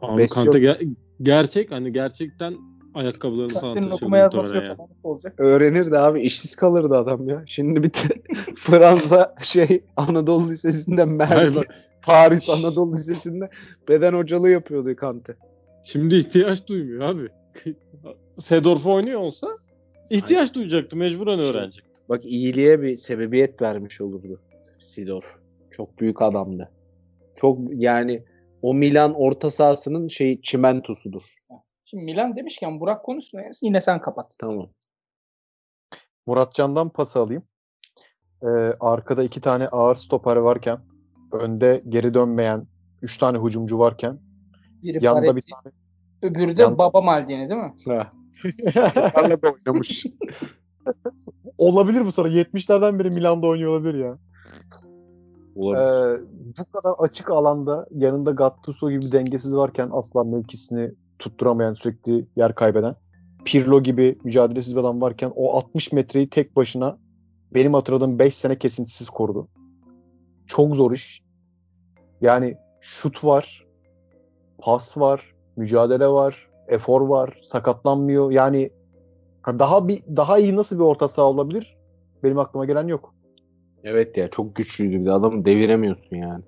Abi. Kante ger- gerçek hani gerçekten ayakkabılarını falan Takdir'in taşırdı okuma yazması muhtemelen yok. ya. Nasıl olacak? Öğrenirdi abi. işsiz kalırdı adam ya. Şimdi bir Fransa şey Anadolu Lisesi'nde Hayır Merkel, bak, Paris Anadolu Lisesi'nde beden hocalığı yapıyordu Kante. şimdi ihtiyaç duymuyor abi. Sedorf oynuyor olsa ihtiyaç duyacaktı. Mecburen öğrenecek. Bak iyiliğe bir sebebiyet vermiş olurdu Sidor. Çok büyük adamdı. Çok yani o Milan orta sahasının şey çimentosudur. Şimdi Milan demişken Burak konusunu yine sen kapat. Tamam. Muratcan'dan pas alayım. Ee, arkada iki tane ağır stoper varken önde geri dönmeyen üç tane hücumcu varken Biri yanında bir tane öbürü de Yan- Baba Maldini değil mi? Ha. Onlarla da oynamış. olabilir bu sonra 70'lerden beri Milan'da oynuyor olabilir ya. Olabilir. Ee, bu kadar açık alanda yanında Gattuso gibi dengesiz varken asla mevkisini tutturamayan sürekli yer kaybeden Pirlo gibi mücadelesiz bir adam varken o 60 metreyi tek başına benim hatırladığım 5 sene kesintisiz korudu. Çok zor iş. Yani şut var, pas var, mücadele var, efor var, sakatlanmıyor. Yani daha bir daha iyi nasıl bir orta saha olabilir? Benim aklıma gelen yok. Evet ya çok güçlüydü bir de adamı deviremiyorsun yani.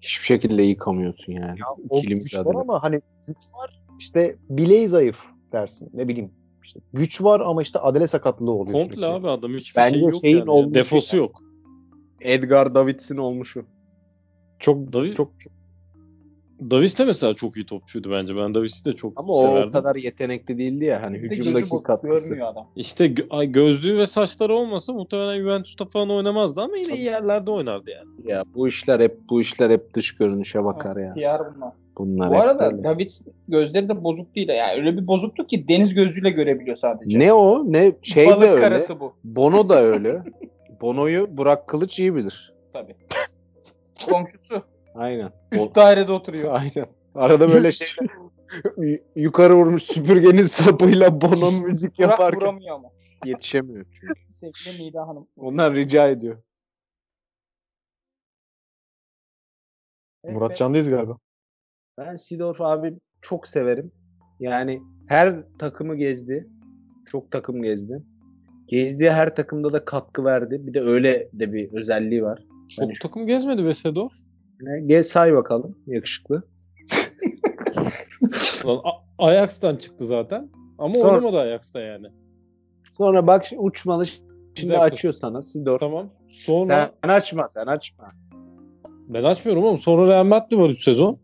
Hiçbir şekilde yıkamıyorsun yani. Ya o İkili güç mücadele. var ama hani güç var işte bileği zayıf dersin ne bileyim. İşte güç var ama işte adele sakatlığı oluyor Komple sürekli. abi adam hiçbir Bence şey yok şeyin yani. olmuşu Defosu yani. yok. Edgar Davids'in olmuşu. Çok Davi- çok Davis de mesela çok iyi topçuydu bence. Ben Davis'i de çok Ama o severdim. o kadar yetenekli değildi ya hani hücumdaki katkısı. görmüyor adam. İşte gö- ay, gözlüğü ve saçları olmasa muhtemelen Juventus'ta falan oynamazdı ama yine iyi yerlerde oynardı yani. Ya bu işler hep bu işler hep dış görünüşe bakar ya. PR bunlar. Bunlar Bu arada böyle. David gözleri de bozuk değil. Yani öyle bir bozukluk ki deniz gözlüğüyle görebiliyor sadece. Ne o? Ne şey Balık de öyle. karası bu. Bono da öyle. Bono'yu Burak Kılıç iyi bilir. Tabii. Komşusu. Aynen. Üst O- dairede oturuyor. Aynen. Arada böyle şeyler y- yukarı vurmuş süpürgenin sapıyla Bono müzik yaparken. vuramıyor ama. yetişemiyor çünkü. Sevgili Nida Hanım. Onlar rica ediyor. Evet, Murat Can'dayız galiba. Ben Sidorf abi çok severim. Yani her takımı gezdi. Çok takım gezdi. Gezdiği her takımda da katkı verdi. Bir de öyle de bir özelliği var. Çok şu- takım gezmedi be Sedor. Gez say bakalım yakışıklı. Lan A- Ajax'tan çıktı zaten. Ama Sonra- oynamadı Ajax'ta yani. Sonra bak uçmalı şimdi açıyor sana Sidorf. Tamam. Sonra Sen açma sen açma. ben açmıyorum oğlum. Sonra Real Madrid var 3 sezon.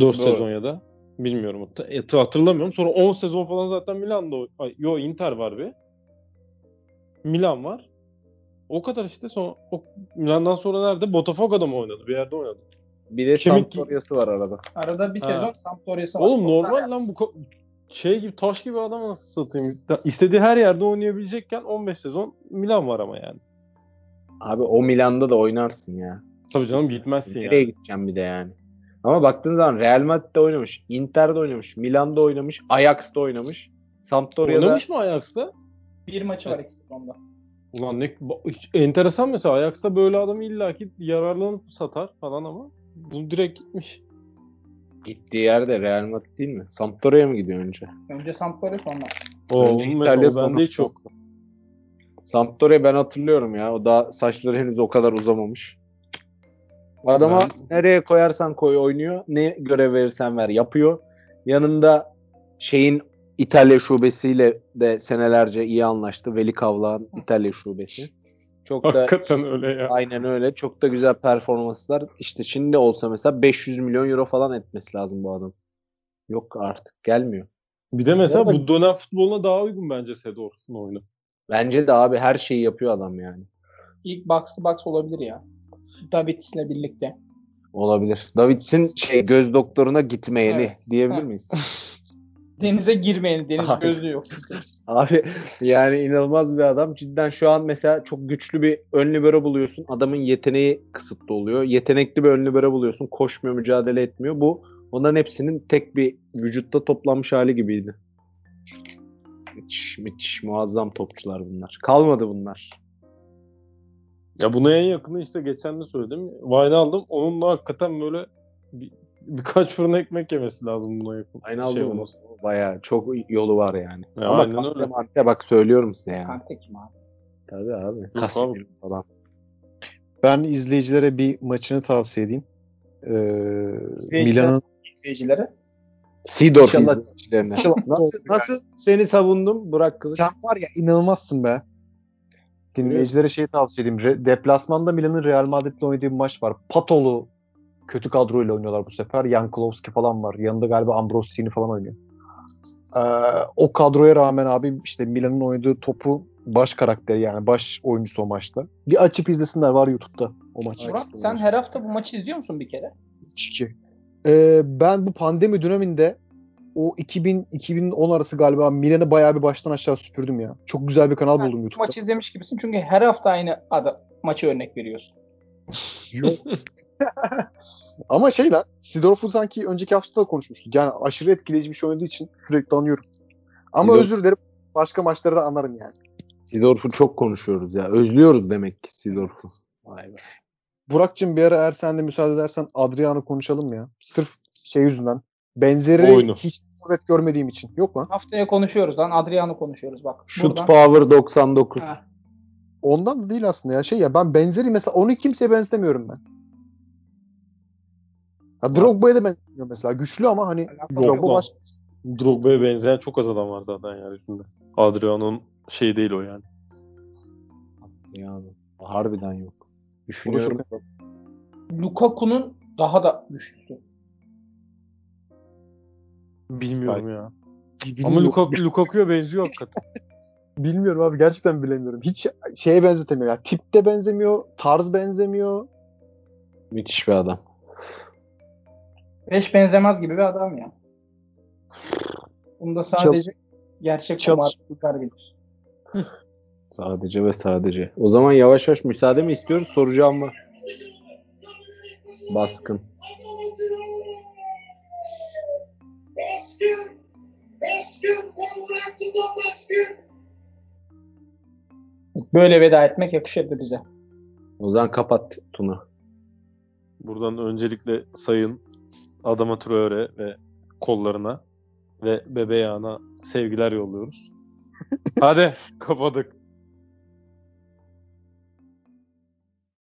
4 Doğru. sezon ya da. Bilmiyorum. Et- Hatırlamıyorum. Sonra 10 sezon falan zaten Milan'da. Ay, yo Inter var bir. Milan var. O kadar işte. Sonra, o, Milan'dan sonra nerede? Botafogo'da mı oynadı? Bir yerde oynadı. Bir de Kemik- Sampdoria'sı var arada. Arada bir Ha. sezon Sampdoria'sı var. Oğlum normal lan bu şey gibi taş gibi adam nasıl satayım. Ya İstediği her yerde oynayabilecekken 15 sezon Milan var ama yani. Abi o Milan'da da oynarsın ya. Tabii canım gitmezsin Nereye yani. gideceğim bir de yani. Ama baktığın zaman Real Madrid'de oynamış, Inter'de oynamış, Milan'da oynamış, Ajax'ta oynamış. Sampdoria'da Oynamış mı Ajax'ta? Bir maçı var iki sezonda. Ulan ne enteresan mesela Ajax'ta böyle adamı illaki yararlanıp satar falan ama bu direkt gitmiş. gittiği yerde Real Madrid değil mi? Sampdoria'ya mı gidiyor önce? Önce Sampdoria sonra. O Önce İtalya, bende hiç yok. Sampdoria ben hatırlıyorum ya. O da saçları henüz o kadar uzamamış. Adama Ben- nereye koyarsan koy oynuyor. Ne görev verirsen ver yapıyor. Yanında şeyin İtalya şubesiyle de senelerce iyi anlaştı. Veli Kavlak'ın İtalya şubesi. Çok da Hakikaten öyle ya. aynen öyle. Çok da güzel performanslar. İşte şimdi olsa mesela 500 milyon euro falan etmesi lazım bu adam. Yok artık gelmiyor. Bir de mesela bu dönem futboluna daha uygun bence Sedorf'un oyunu. Bence de abi her şeyi yapıyor adam yani. İlk box box olabilir ya. Davids'le birlikte. Olabilir. Davids'in şey göz doktoruna gitmeyeni Evet. diyebilir miyiz? Denize girmeyin. Deniz Aynen. gözlüğü yok. Abi yani inanılmaz bir adam. Cidden şu an mesela çok güçlü bir ön libero buluyorsun. Adamın yeteneği kısıtlı oluyor. Yetenekli bir ön libero buluyorsun. Koşmuyor, mücadele etmiyor. Bu onların hepsinin tek bir vücutta toplanmış hali gibiydi. Müthiş, müthiş, muazzam topçular bunlar. Kalmadı bunlar. Ya buna en yakını işte geçen de söyledim. Wine aldım. Onunla hakikaten böyle bir, birkaç fırın ekmek yemesi lazım buna yakın. Aynı şey olması. Bayağı çok yolu var yani. Ya Ama aynen öyle. Mante bak söylüyorum size yani. Kante kim abi? Tabii abi. Casemiro falan. Ben izleyicilere bir maçını tavsiye edeyim. Ee, Milan'ın İzleyicilere. İnşallah- izleyicilerine. Nasıl, nasıl seni savundum Burak Kılıç? Sen var ya inanılmazsın be. Dinleyicilere şey tavsiye edeyim. Re- deplasmanda Milan'ın Real Madrid'le oynadığı bir maç var. Patolu kötü kadroyla oynuyorlar bu sefer. Jankulovski falan var. Yanında galiba Ambrosini falan oynuyor. Ee, o kadroya rağmen abi işte Milan'ın oynadığı topu baş karakteri yani baş oyuncusu o maçta. Bir açıp izlesinler var YouTube'da o maç. Murat sen her hafta bu maçı izliyor musun bir kere? 3-2. Ee, ben bu pandemi döneminde o 2000 2010 arası galiba Milan'ı bayağı bir baştan aşağı süpürdüm ya. Çok güzel bir kanal Ha, buldum Bu YouTube'da. maçı izlemiş gibisin çünkü her hafta aynı ada, maçı örnek veriyorsun. Yok. Ama şey lan Sidorf'u sanki önceki hafta da konuşmuştuk. Yani aşırı etkileyici bir şey oynadığı için sürekli anıyorum. Ama Sidorf- özür dilerim. Başka maçları da anlarım yani. Sidorf'u çok konuşuyoruz ya. Özlüyoruz demek ki Sidorf'u. Vay be. Burak'cığım bir ara eğer sen de müsaade edersen Adrian'ı konuşalım ya. Sırf şey yüzünden. Benzeri Oyunu. hiç forvet görmediğim için. Yok lan. Haftaya konuşuyoruz lan. Adrian'ı konuşuyoruz bak. Shoot Buradan. power 99. Ha, Ondan da değil aslında ya. Şey ya ben benzeri mesela onu kimseye benzemiyorum ben. Ya Drogba'ya da benzemiyor mesela. Güçlü ama hani Drogba yok. başka. Drogba'ya benzeyen çok az adam var zaten yeryüzünde. Adriano'nun şey değil o yani. Yani harbiden yok. Düşünüyorum. Lukaku'nun daha da güçlüsü. Bilmiyorum ya. Ama Bilmiyorum. Lukaku, Lukaku'ya benziyor hakikaten. Bilmiyorum abi gerçekten bilemiyorum. Hiç şeye benzetemiyor. Yani tipte benzemiyor, tarz benzemiyor. Müthiş bir adam. Beş benzemez gibi bir adam ya. Bunda sadece gerçek Çalış- kumarcılar bilir. Sadece ve sadece. O zaman yavaş yavaş müsaade mi istiyoruz? Soracağım mı? Baskın. Baskın. Baskın. Wolverhampton'dan baskın. Böyle veda etmek yakışırdı bize. O zaman kapat Tuna. Buradan öncelikle sayın Adama Traore ve kollarına ve bebeğana sevgiler yolluyoruz. Hadi kapadık.